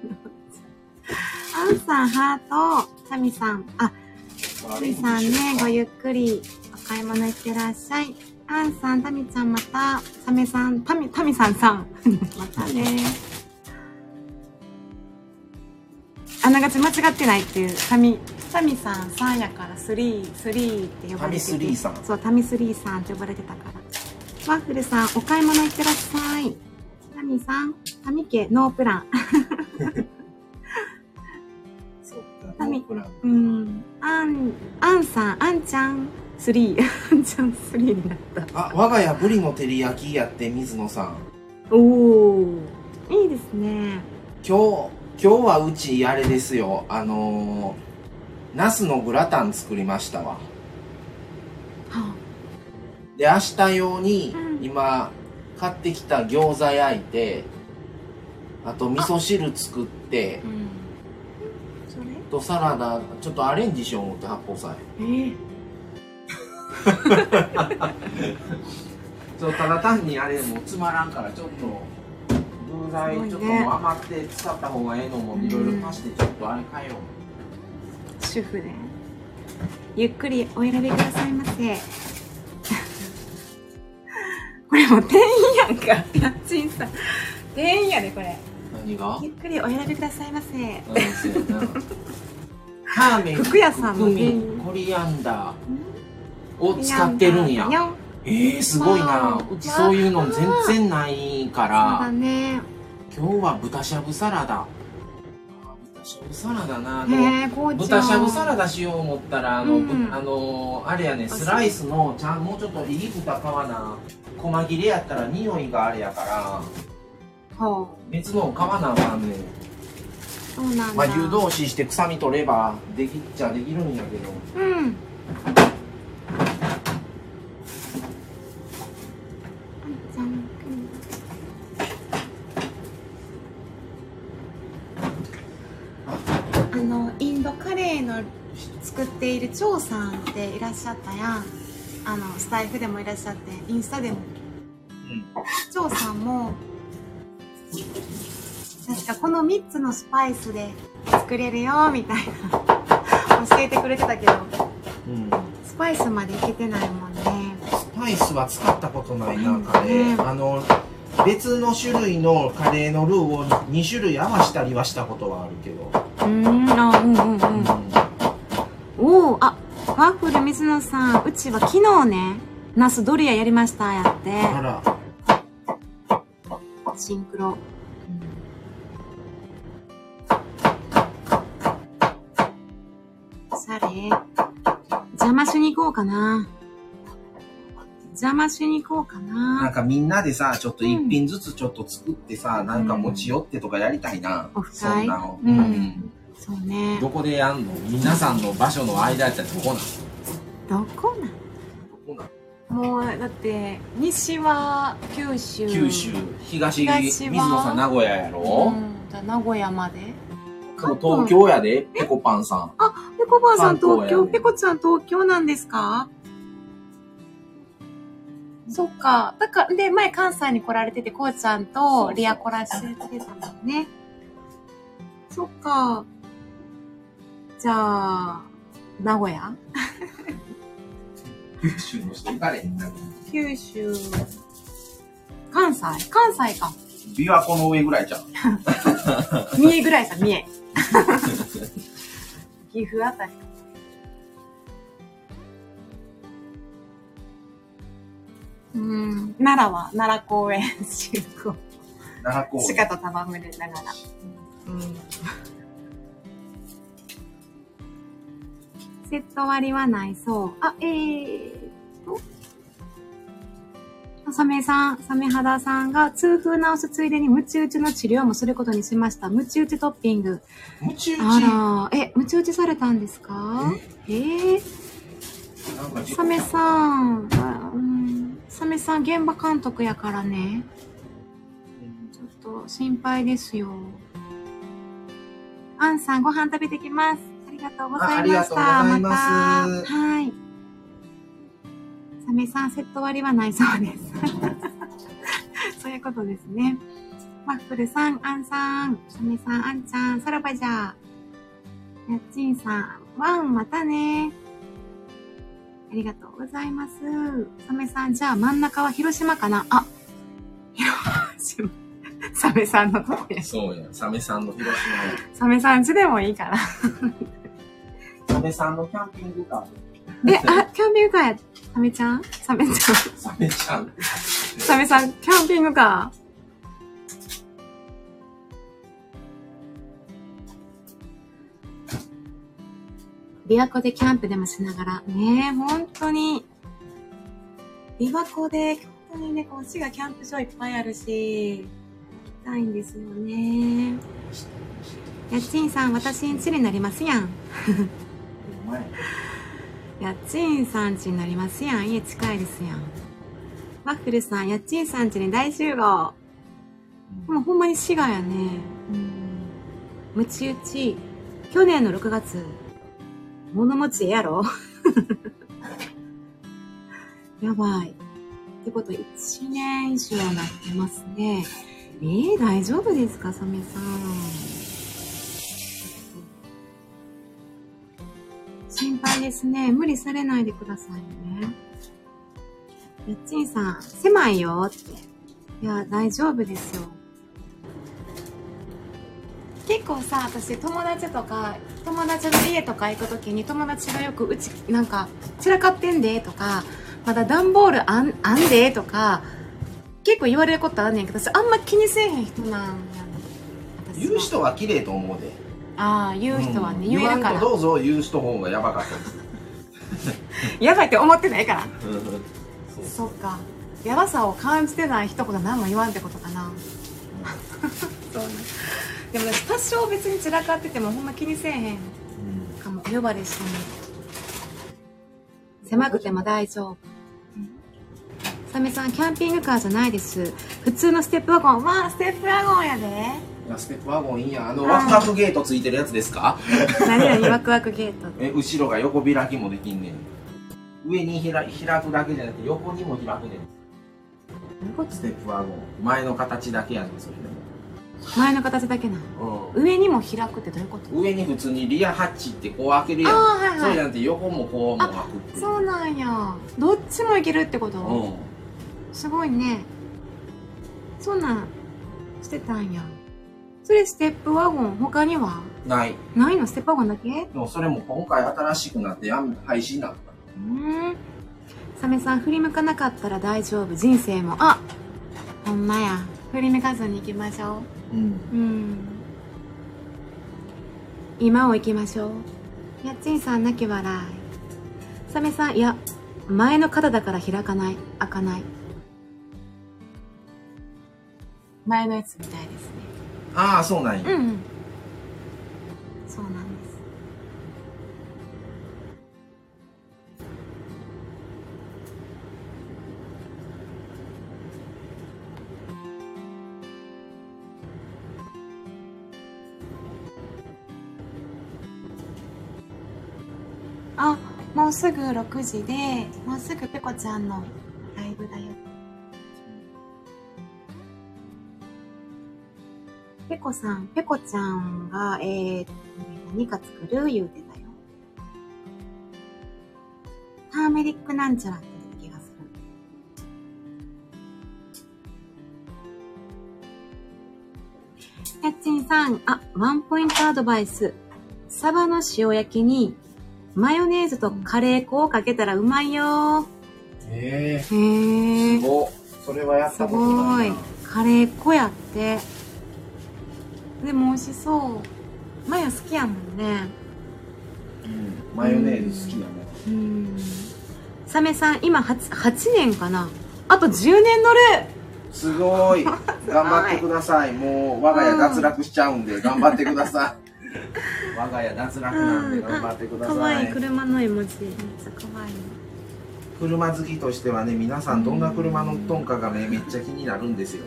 あんさん、ハート。タミさん、あ、さんね、ごゆっくりお買い物行ってらっしゃい。あんさん、タミちゃんまた、サメさん、タミ、タミさんさん。またね。あながち間違ってないっていう、タミ、タミさんさんやから、スリー、スリーって呼ばれてて。タミスリーさんそう、タミスリーさんって呼ばれてたから。ワッフルさん、お買い物行ってらっしゃい。タミさん、タミ家ノープラン。そうん。あん、あんさん、あんちゃん、スリー。あんちゃん、スリーになった。あ、我が家ブリの照り焼きやって、水野さん。おー。いいですね。今日、今日はうちあれですよ。あのー、ナスのグラタン作りましたわ。はで、明日用にうん今買ってきた餃子焼いて、あと味噌汁作ってあ、うん。とサラダ、ちょっとアレンジしよう思って八宝菜。え？ー、そう、ただ単にあれもうつまらんから、ちょっと、具材ちょっと余って使った方がええのもいろいろ足して、ちょっとあれ変えよう。主婦で。ゆっくりお選びくださいませ。これもう店員やんか。家賃さん。店員やで、これ。何が？ゆっくりお選びくださいませ。うん、そうやな。ターメン、服屋さんのクミ店員ン、コリアンダーを使ってるんや。えー、すごいなうちそういうの全然ないかそうだらね。今日は豚しゃぶサラダあ豚しゃぶサラダな。豚しゃぶサラダしよう思ったらあの、うんぶあのあれやねスライスのちゃんもうちょっといい豚買わな細切れやったら匂いがあれやからほ別のを買わなあかんねんう。そうなんだ。まあ湯通しして臭み取ればできっちゃできるんやけどうん。あのインドカレーの作っている張さんっていらっしゃったやんあのスタイフでもいらっしゃってインスタでも張さんも確かこの3つのスパイスで作れるよみたいな教えてくれてたけどうんスパイスまでいけてないもんね。スパイスは使ったことないなうんカレー、うん。あの別の種類のカレーのルーを2種類合わしたりはしたことはあるけど、うーん。あうんうんうん。うん。おおあワッフル水野さんうちは昨日ねナスドリアやりましたやって。あらシンクロ、され邪魔しに行こうかな。邪魔しに行こうかな。んなかみんなでさちょっと一品ずつちょっと作ってさ、なんか持ち寄ってとかやりたいな、オフそ会んなの、うん。そうね。どこでやんの？皆さんの場所の間やったらどこなんどこなんどこなんもうだって西は九州。九州東水野さん名古屋やろ、うん、じゃあ名古屋まで。東京やでペコパンさん。ペコばあさん東京、関東やねペコちゃん東京なんですか？そっか。だから、で、前関西に来られてて、こうちゃんとリアコラしててたもんね。そっか。じゃあ、名古屋？九州の人行かれへんな九州、関西？関西か。琵琶湖の上ぐらいじゃん 三重ぐらいさ、三重。岐阜あたりか。うん、奈良は奈良公園集合。奈良公園鹿と戯れながら。うん。セット割りはないそう。あ、えーっと。あサメさん、サメ肌さんが痛風治すついでにムチ打ちの治療もすることにしました。ムチ打ちトッピング。ムチ打ち？あら、え、ムチ打ちされたんですか？え？ー、サメさん、あうん、サメさん現場監督やからね。ちょっと心配ですよ。アンさん、ご飯食べてきます。ありがとうございました。あありがとうございますはい。サメさん、セット割りはないそうです。そういうことですね。ワッフルさん、アンさん、サメさん、アンちゃん、さらばじゃ。やっちんさん、ワン、またね。ありがとうございます。サメさん、じゃあ真ん中は広島かな？あ、広島。サメさんのとこや。そうやサメさんの広島やサメさんちでもいいかな。サメさんのキャンピングカえ、あ、キャンピングカーや。サメちゃん？サメちゃん。ーサメちゃんサメさん、キャンピングカー。琵琶湖でキャンプでもしながら。ねえ、本当に。琵琶湖で、本当にね、こっちがキャンプ場いっぱいあるし、行きたいんですよね。やっちんさん、私んちになりますやん。お前やっちんさん家になりますやん。家近いですやん。ワッフルさん、やっちんさん家に大集合。もうほんまに滋賀やね。うん。ムチ打ち。去年の6月。物持ちええやろ やばい。ってこと1年以上なってますね。えー、大丈夫ですか、サメさん。心配ですね。無理されないでくださいね。やっちんさん、狭いよって。いや、大丈夫ですよ。結構さ、私友達とか、友達の家とか行くときに友達がよくうち、なんか、散らかってんでとか、まだ段ボールあんあんでとか結構言われることあんねんけど私あんま気にせえへん人なんやね私言う人は綺麗と思うで。ああ言う人はね、ん言えるから。どうぞ言う人方がやばかったです。やばいって思ってないから。そっか。やばさを感じてない一言何も言わんってことかな。そうね。でもね多少別に散らかっててもほんま気にせえへんかも呼ばれしてね狭くても大丈夫。サメさんキャンピングカーじゃないです。普通のステップワゴン。わあステップワゴンやでステップワゴンいいやんあのワクワクゲートついてるやつですか？何々ワクワクゲート。え後ろが横開きもできんねん。上に開開くだけじゃなくて横にも開くねん。ステップワゴン。前の形だけやねんそれで前の形だけなの。も、上にも開くってどういうこと？うん、上に普通にリアハッチってこう開けるやん。はいはい。そうじゃなくて横もこうも開くそうなんや。どっちもいけるってこと、うん。すごいね。そんなんしてたんやそれステップワゴン他には？ない。ないの？ステップワゴンだけ？でもそれも今回新しくなってやん廃止になった。うん。サメさん振り向かなかったら大丈夫。人生も。あほんまや。振り向かずに行きましょう。ん。ううん。今を行きましょう。やっちんさん泣き笑い。サメさんいや前の肩だから開かない。開かない。前のやつみたいですねああそうなんや、うんうん。そうなんです。あもうすぐ6時でもうすぐペコちゃんのライブだよ。ペコさん、ペコちゃんが、えー、何か作る言うてたよ。ターメリックなんちゃらって言ってた気がする。やっちんさん、あ、ワンポイントアドバイス。サバの塩焼きに、マヨネーズとカレー粉をかけたらうまいよへえへえ。おそれはやっすたことごないいな。カレー粉やって。でも美味しそう。マヨ好きやもんね。うん。マヨネーズ好きやね。うん。サメさん、今 8, 8年かな。あと10年乗る。すごい。頑張ってください。もう我が家脱落しちゃうんで頑張ってください。我が家脱落なんで頑張ってくだかわいいさい。車の絵文字。めっちゃかわいい。車好きとしてはね皆さんどんな車乗っとんかがねめっちゃ気になるんですよ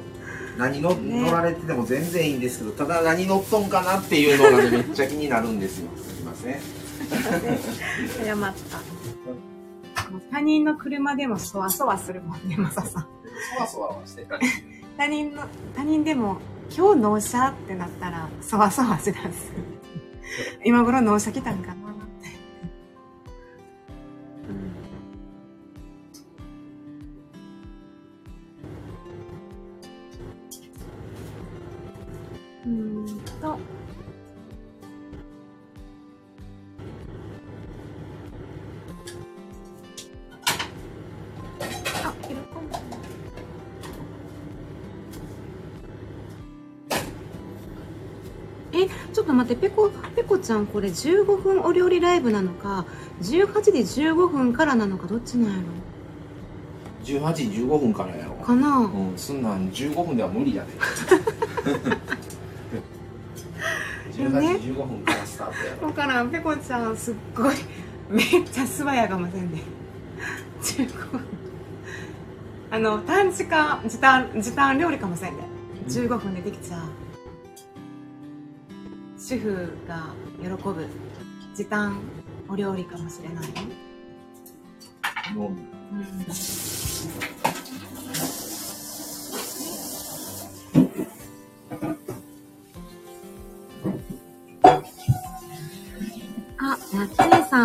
何の、ね乗られてても全然いいんですけどただ何乗っとんかなっていうのがねめっちゃ気になるんですよすいません謝った。他人の車でもそわそわするもんね、マサさん。そわそわはしてた他人の、他人でも、今日納車ってなったら、そわそわしだす。今頃納車来たんかなうん。と。あ、喜んだ。え、ちょっと待って、ペコ、ペコちゃんこれ15分お料理ライブなのか、18時15分からなのか、どっちなんやろ？18時15分からやろかな？うんそんなん15分では無理やで 18時15分からスタートやろわからん、ペコちゃんすっごい、めっちゃ素早かもせんね。15分。あの、短時間、時短、時短料理かもせんね。15分でできちゃう。主婦が喜ぶ時短お料理かもしれないよ。もううん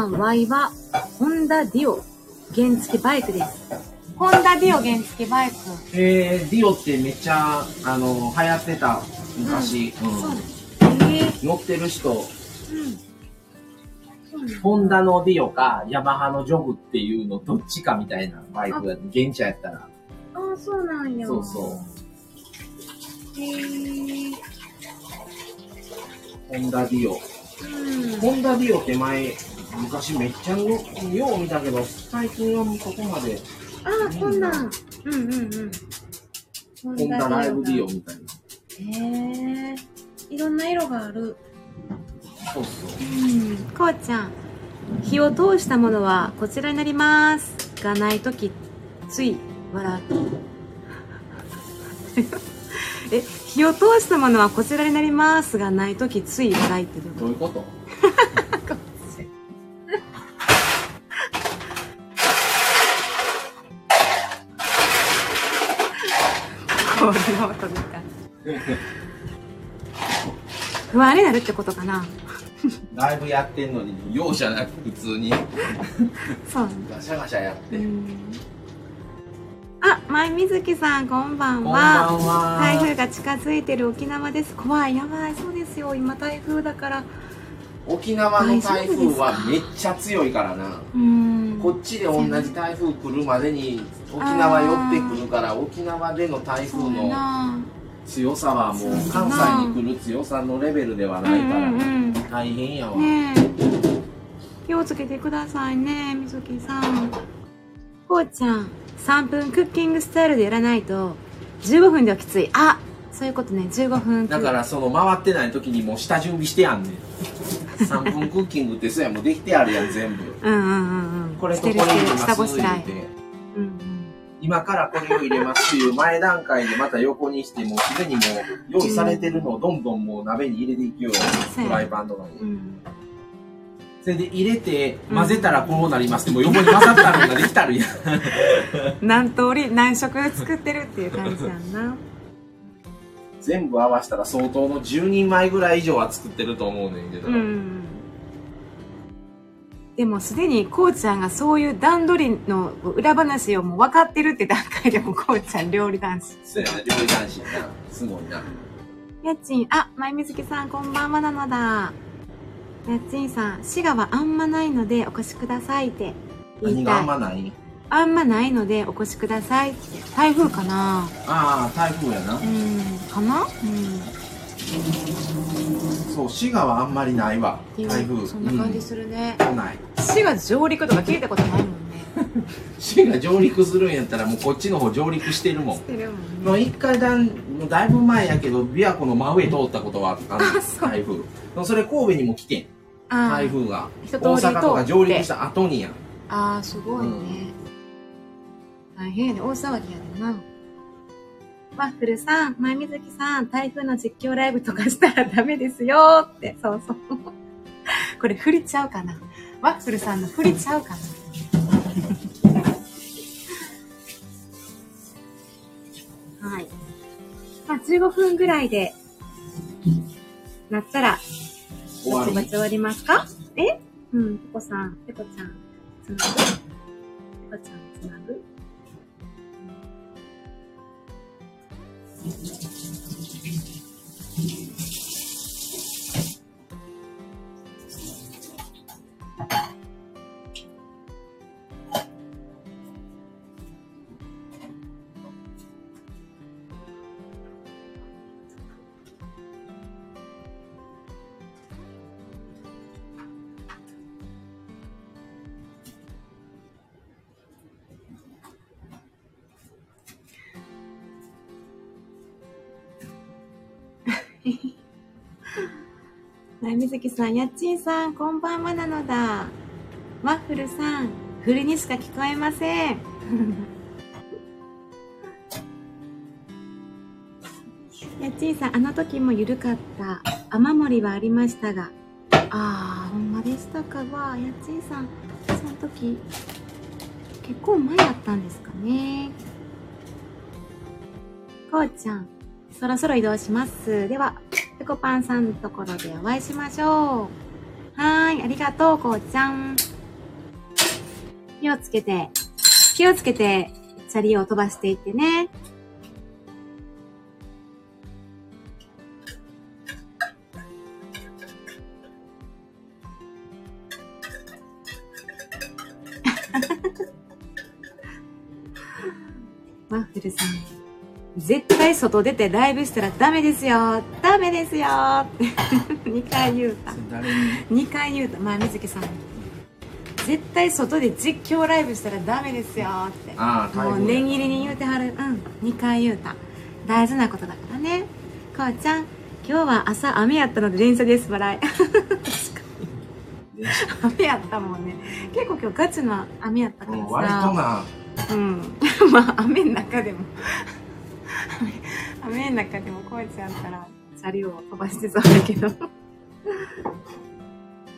3Y は、ホンダディオ原付バイクです。ホンダディオ原付バイク。えー、ディオってめっちゃ、あの、流行ってた、昔。うん。うん、えー、乗ってる人。うんホンダのディオか、ヤマハのジョグっていうのどっちかみたいなバイクやって、原チやったら。ああ、そうなんや。そうそう。へえ。ホンダディオ。うん。ホンダディオって前、昔めっちゃよよう見たけど、最近はここまで、ああ、こんなん。うんうんうん。ホホンダライブディオみたいな。へえ。いろんな色がある。そうそう。うん。こうちゃん。火を通したものはこちらになります。がないとき、つい笑う。え、火を通したものはこちらになりますがないとき、つい笑いってどういうこと？とこれの音みたい。不安になるってことかな。ライブやってんのに、容赦なく普通に そう。ガシャガシャやって。うんあ、前水木さん、こんばんこんばんは。は。台風が近づいてる沖縄です。怖い、やばい、そうですよ。今台風だから。沖縄の台風はめっちゃ強いからな。うん。こっちで同じ台風来るまでに沖縄寄ってくるから沖縄での台風のな。強さはもう関西に来る強さのレベルではうないから。大変やわ。ねえ。気をつけてくださいね、水木さん。こうちゃん、3分クッキングスタイルでやらないと、15分ではきつい。あそういうことね、15分。だからその回ってない時にもう下準備してやんねん。3分クッキングってそうやもうできてあるやん全部。うんうんうんうん。これとこれ入れます。言うて。うんうん。今からこれを入れますっていう前段階でまた横にしてもうすでにもう用意されてるのをどんどんもう鍋に入れていくよそうやフライパンとかに。うん。それで入れて混ぜたらこうなりますってもう横に混ざったのができたるやん。何通り何色作ってるっていう感じやんな。全部合わせたら相当の10人前ぐらい以上は作ってると思うねんけど。うん。でもすでにこうちゃんがそういう段取りの裏話をもう分かってるって段階でもこうちゃん料理男子。そうやな、料理男子やな。すごいな。やっちん、あ、まゆみずきさんこんばんはなのだ。やっちんさん、滋賀はあんまないのでお越しくださいって言何があいたい。んまない？あんまないのでお越しくださいって。台風かな？ああ、台風やなう。ん、かな？うん。そう、滋賀はあんまりないわ。台風。そんな感じするね。うん、ない。滋賀上陸とか聞いたことないもんね。滋賀上陸するんやったらもうこっちの方上陸してるもんし。てるもんね。一回だん、もうだいぶ前やけど、琵琶湖の真上通ったことはあるあそう台風。それ神戸にも来てん、あ台風が。大阪とか上陸した後にやん。あー、すごいね。大変やね。大騒ぎやでな。ワッフルさん、前水木さん、台風の実況ライブとかしたらダメですよって。そうそう。これ振りちゃうかな。ワッフルさんの振りちゃうかな。はい。まあ、15分ぐらいで、なったら、終わり？バチバチ終わりますか？え？うん、ペコさん、ペコちゃん、つなぐ？ペコちゃん、つなぐ？はい、みずきさん、やっちんさん、こんばんはなのだ。ワッフルさん、振りにしか聞こえません。やっちんさん、あの時も緩かった。雨漏りはありましたが。あー、ほんまでしたかわ。やっちんさん、その時、結構前だったんですかね。こうちゃん、そろそろ移動します。では、こぱんさんのところでお会いしましょう。はーい、ありがとう、こうちゃん。気をつけて、気をつけて、チャリを飛ばしていってね。外出てライブしたらダメですよダメですよって2回言うた。誰に？2回言うた。まあ、水木さんに。絶対外で実況ライブしたらダメですよって。もう念入りに言うてはる。うん。2回言うた。大事なことだからね。こうちゃん、今日は朝雨やったので電車です、笑い。確かに。雨やったもんね。結構今日ガチの雨やったからさ。割とな、うん。まあ、雨の中でも。中でもこうちゃんったら、シャリを飛ばしてそうだけど。気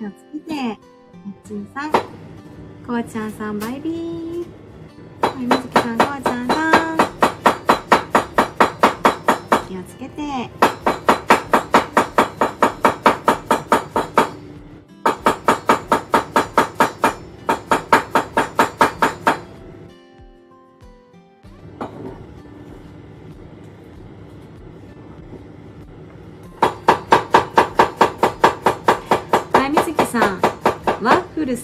をつけて、やっちんさん。こうちゃんさん、バイビー。はい、みずきさん、こうちゃんさん。気をつけて。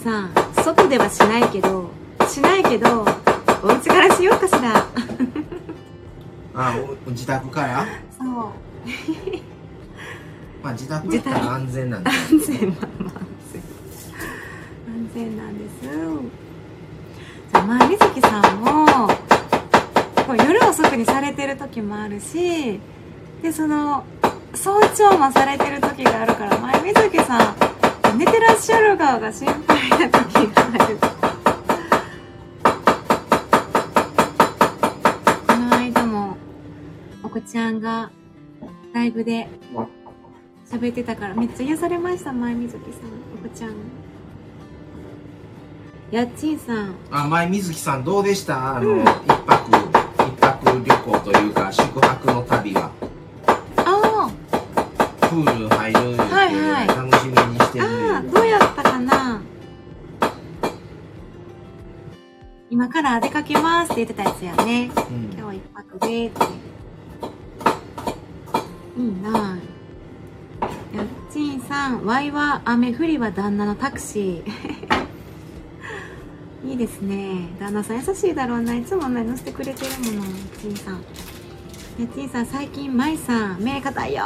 さん。外ではしないけど、しないけど、お家からしようかしら。あお自宅から？そう。まあ自宅だったら安全なんで。安全まあまあ安全安全なんですじゃあまあみずきさんも夜遅くにされてる時もあるしでその早朝もされてる時があるから前みずきさん寝てらっしゃる側が心この間もお子ちゃんがライブで喋ってたからめっちゃ癒されました前水木さん。お子ちゃん。やっちんさん。あ、前水木さんどうでした？あの、うん。一泊、一泊旅行というか、宿泊の旅は。あプール入るってはいはい楽しみにしてある。ああどうやったかな？今から出かけますって言ってたやつやね。うん。今日一泊で。っていいな。やっちんさんワイは雨降りは旦那のタクシー。いいですね。旦那さん優しいだろうな。いつもね乗せてくれてるものやっちんさん。やっちんさん最近舞さん目硬いよ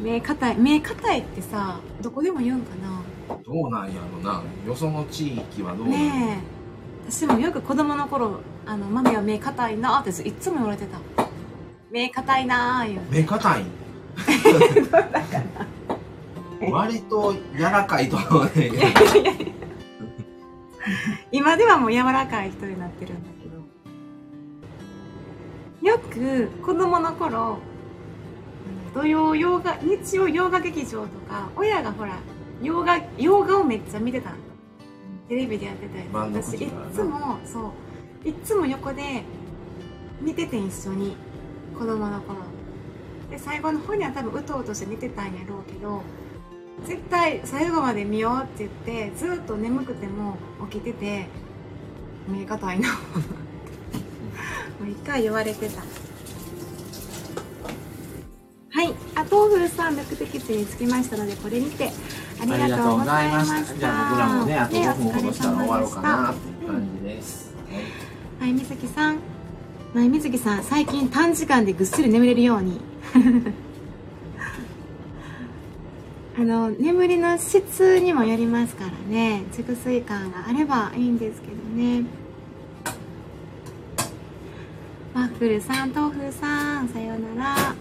目硬い目硬いってさどこでも言うんかな。どうなんやろな。よその地域はどうなんやろ。ねえ。私もよく子供の頃あのマミは目硬いなっていつも言われてた。目硬いなー言う。目硬い？割と柔らかいと思うね今ではもう柔らかい人になってるんだけど。よく子供の頃土曜洋画日曜洋画劇場とか親がほら洋画洋画をめっちゃ見てたの。テレビでやってたやつ。私いっつもそういっつも横で見てて一緒に子供の頃。で最後の方には多分うとうとして見てたんやろうけど絶対最後まで見ようって言ってずっと眠くても起きてて目硬いな もう一回言われてたはい。あ豆腐さん目的地に着きましたのでこれにて。ありがとうございました。じゃあ僕らもね、あとね5分ほどしたら終わろうかなっていう感じです。はい。水木さん。はい水木さん最近短時間でぐっすり眠れるように。あの眠りの質にもよりますからね。熟睡感があればいいんですけどね。ワッフルさん豆腐さんさようなら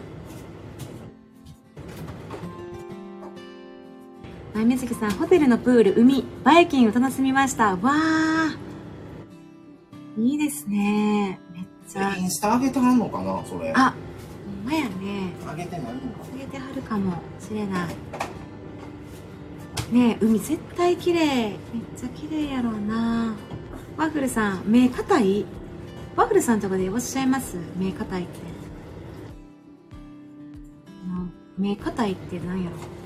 はい水木さんホテルのプール海バイキング楽しみました。わー。いいですね。めっちゃ。インスタ上げてはんのかなそれ。あほんまやね。上げてないのか入れてはるかもしれない。ねえ海絶対綺麗。めっちゃ綺麗やろうな。ワッフルさん目硬い？ワッフルさんとかでおっしゃいます？目硬いって。目硬いって何やろ？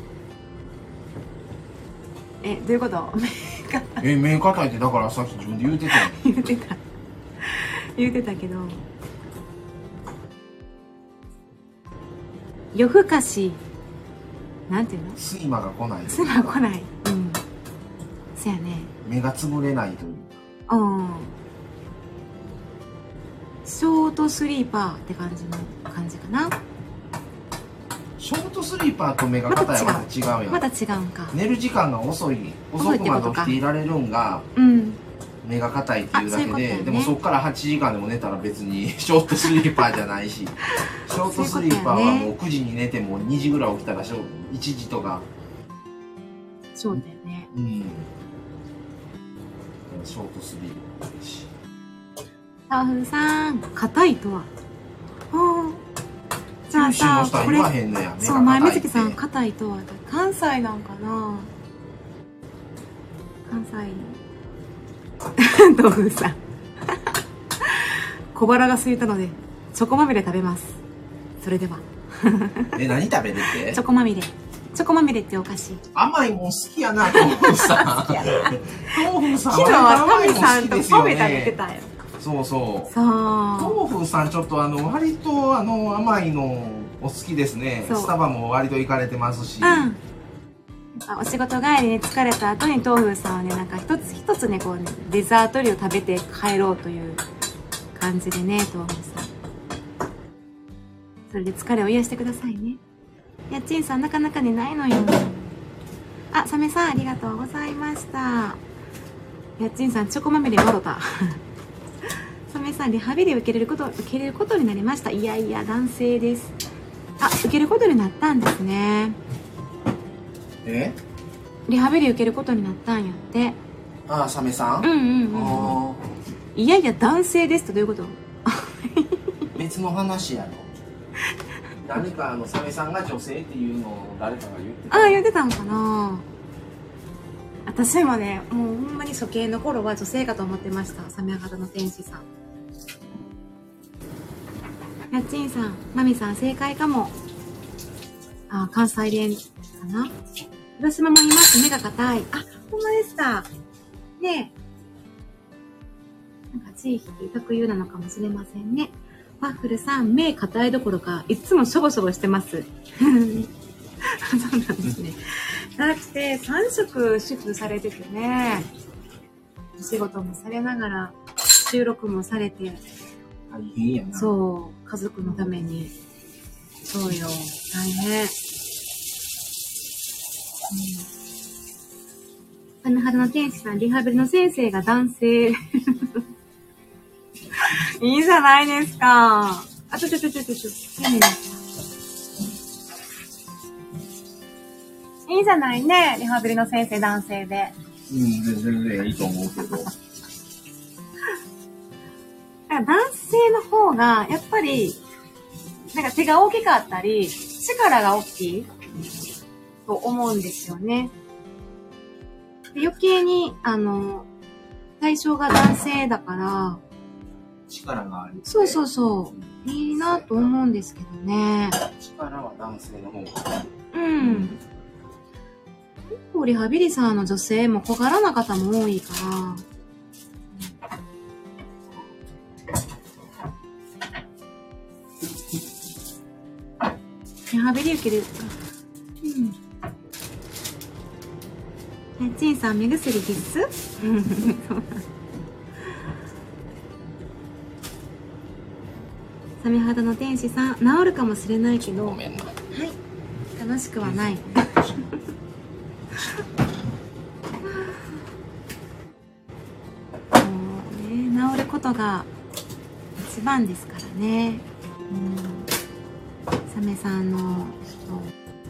えどういうこと？目硬いえ、目硬いってだからさっき自分で言うてたよ。言ってた。言ってたけど。夜更かし。なんていうの？睡魔が来ない。すら来ない。うん。そやね。目が潰れないという。うん。ショートスリーパーって感じの感じかなショートスリーパーと目が硬いはまた違うや。ん、まだ違うんか。寝る時間が遅い遅くまで起きていられるんがうん。目が硬いっていうだけで、ね。でもそっから8時間でも寝たら別に ショートスリーパーじゃないし。ショートスリーパーはもう9時に寝ても2時ぐらい起きたらショ1時とか。そうだよね。うん。ショートスリーパーだしタフさん硬いとは？ああじゃあさこれそう前水木さん硬いとは関西なんかな？関西豆腐 さん。小腹が空いたのでチョコまみれ食べます。それでは。え何食べるって？チョコまみれ。チョコまみれってお菓子。甘いもん好きやな豆腐さん。豆腐さん昨日はタミさんと好きですよパフェ食べてねたよそうそう。そう。豆腐さんちょっとあの割とあの甘いのお好きですね。そう。スタバも割と行かれてますし、うん。なんかお仕事帰りに疲れた後に豆腐さんはねなんか一つ一つねこうねデザート類を食べて帰ろうという感じでね豆腐さん。それで疲れを癒してくださいね。やっちんさんなかなか寝ないのよ。あサメさんありがとうございました。やっちんさんチョコまみれもろたサメさんリハビリ受けれること受けれることになりました。いやいや男性です。あ受けることになったんですね。え？リハビリ受けることになったんやって。ああサメさん、うんうんうんあいやいや男性ですとどういうこと？ー別の話やろ。何かあのサメさんが女性っていうのを誰かが言ってたああ言ってたんかな。私もねもうほんまに初見の頃は女性かと思ってました。サメ肌の天使さんやっちんさんマミさん正解かも。あ関西弁かな。広島もいます目が硬い。あほんまですか。ねえ。なんか地域特有なのかもしれませんね。ワッフルさん目硬いどころかいつもしょぼしょぼしてます。そうなんですね。だって3食主婦されててね、お仕事もされながら、収録もされて、大変やな。そう、家族のために。そうよ、大変。うん。サメ肌の天使さん、リハビリの先生が男性。いいじゃないですか。あ、ちょちょちょちょちょちょ。いいじゃないね、リハビリの先生男性で。うん全然いいと思うけどだから男性の方が、やっぱり、なんか手が大きかったり、力が大きいと思うんですよね。で余計に、あの、対象が男性だから、力があるそうそうそう、いいなと思うんですけどね。力は男性の方がうん。結構リハビリサーの女性も小柄な方も多いから、リハビリ受ける。うん。え、ちんさん、目薬必須？サメ肌の天使さん、治るかもしれないけど、はい。楽しくはない。もうね、治ることが一番ですからね。うん。サメさんの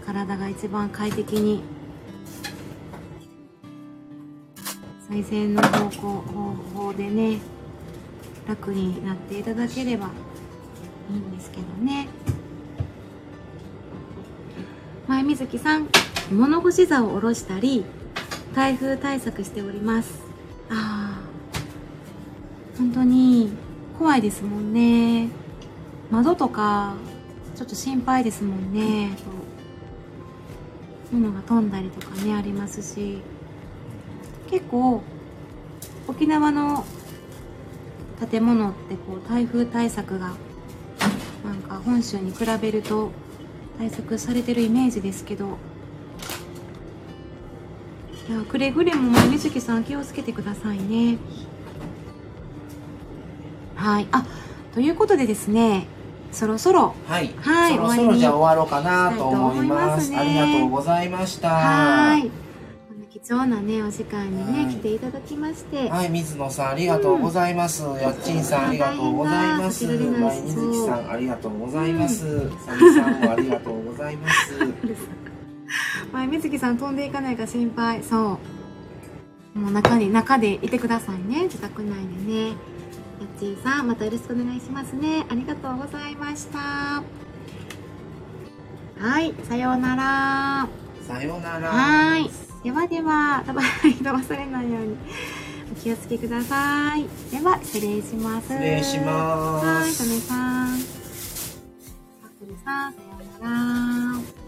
体が一番快適に最善の方向方法でね楽になっていただければいいんですけどね。前水木さん物干し座を下ろしたり台風対策しておりますああ本当に怖いですもんね窓とかちょっと心配ですもんね。物が飛んだりとかねありますし。結構沖縄の建物ってこう台風対策がなんか本州に比べると対策されてるイメージですけど。いやくれぐれも水木さん気をつけてくださいね。はい。あということでですね、そろそろ、はい。はいそろそろじゃあ終わろうかなと思います。ねありがとうございました。はい。貴重なね、お時間にね、はい来ていただきまして、はい、水野さんありがとうございます。やっちんさんありがとうございます。大変だまいみずきさんありがとうございます。さみさんもありがとうございます。前水木さん飛んでいかないか心配そうもう中に中でいてくださいね自宅内でねやっちーさんまたよろしくお願いしますね。ありがとうございました。はいさようなら。さようなら。はい。ではでは飛ば飛ばされないように。お気をつけください。では失礼します。失礼します。はい、とめさん。さくるさん、さようなら。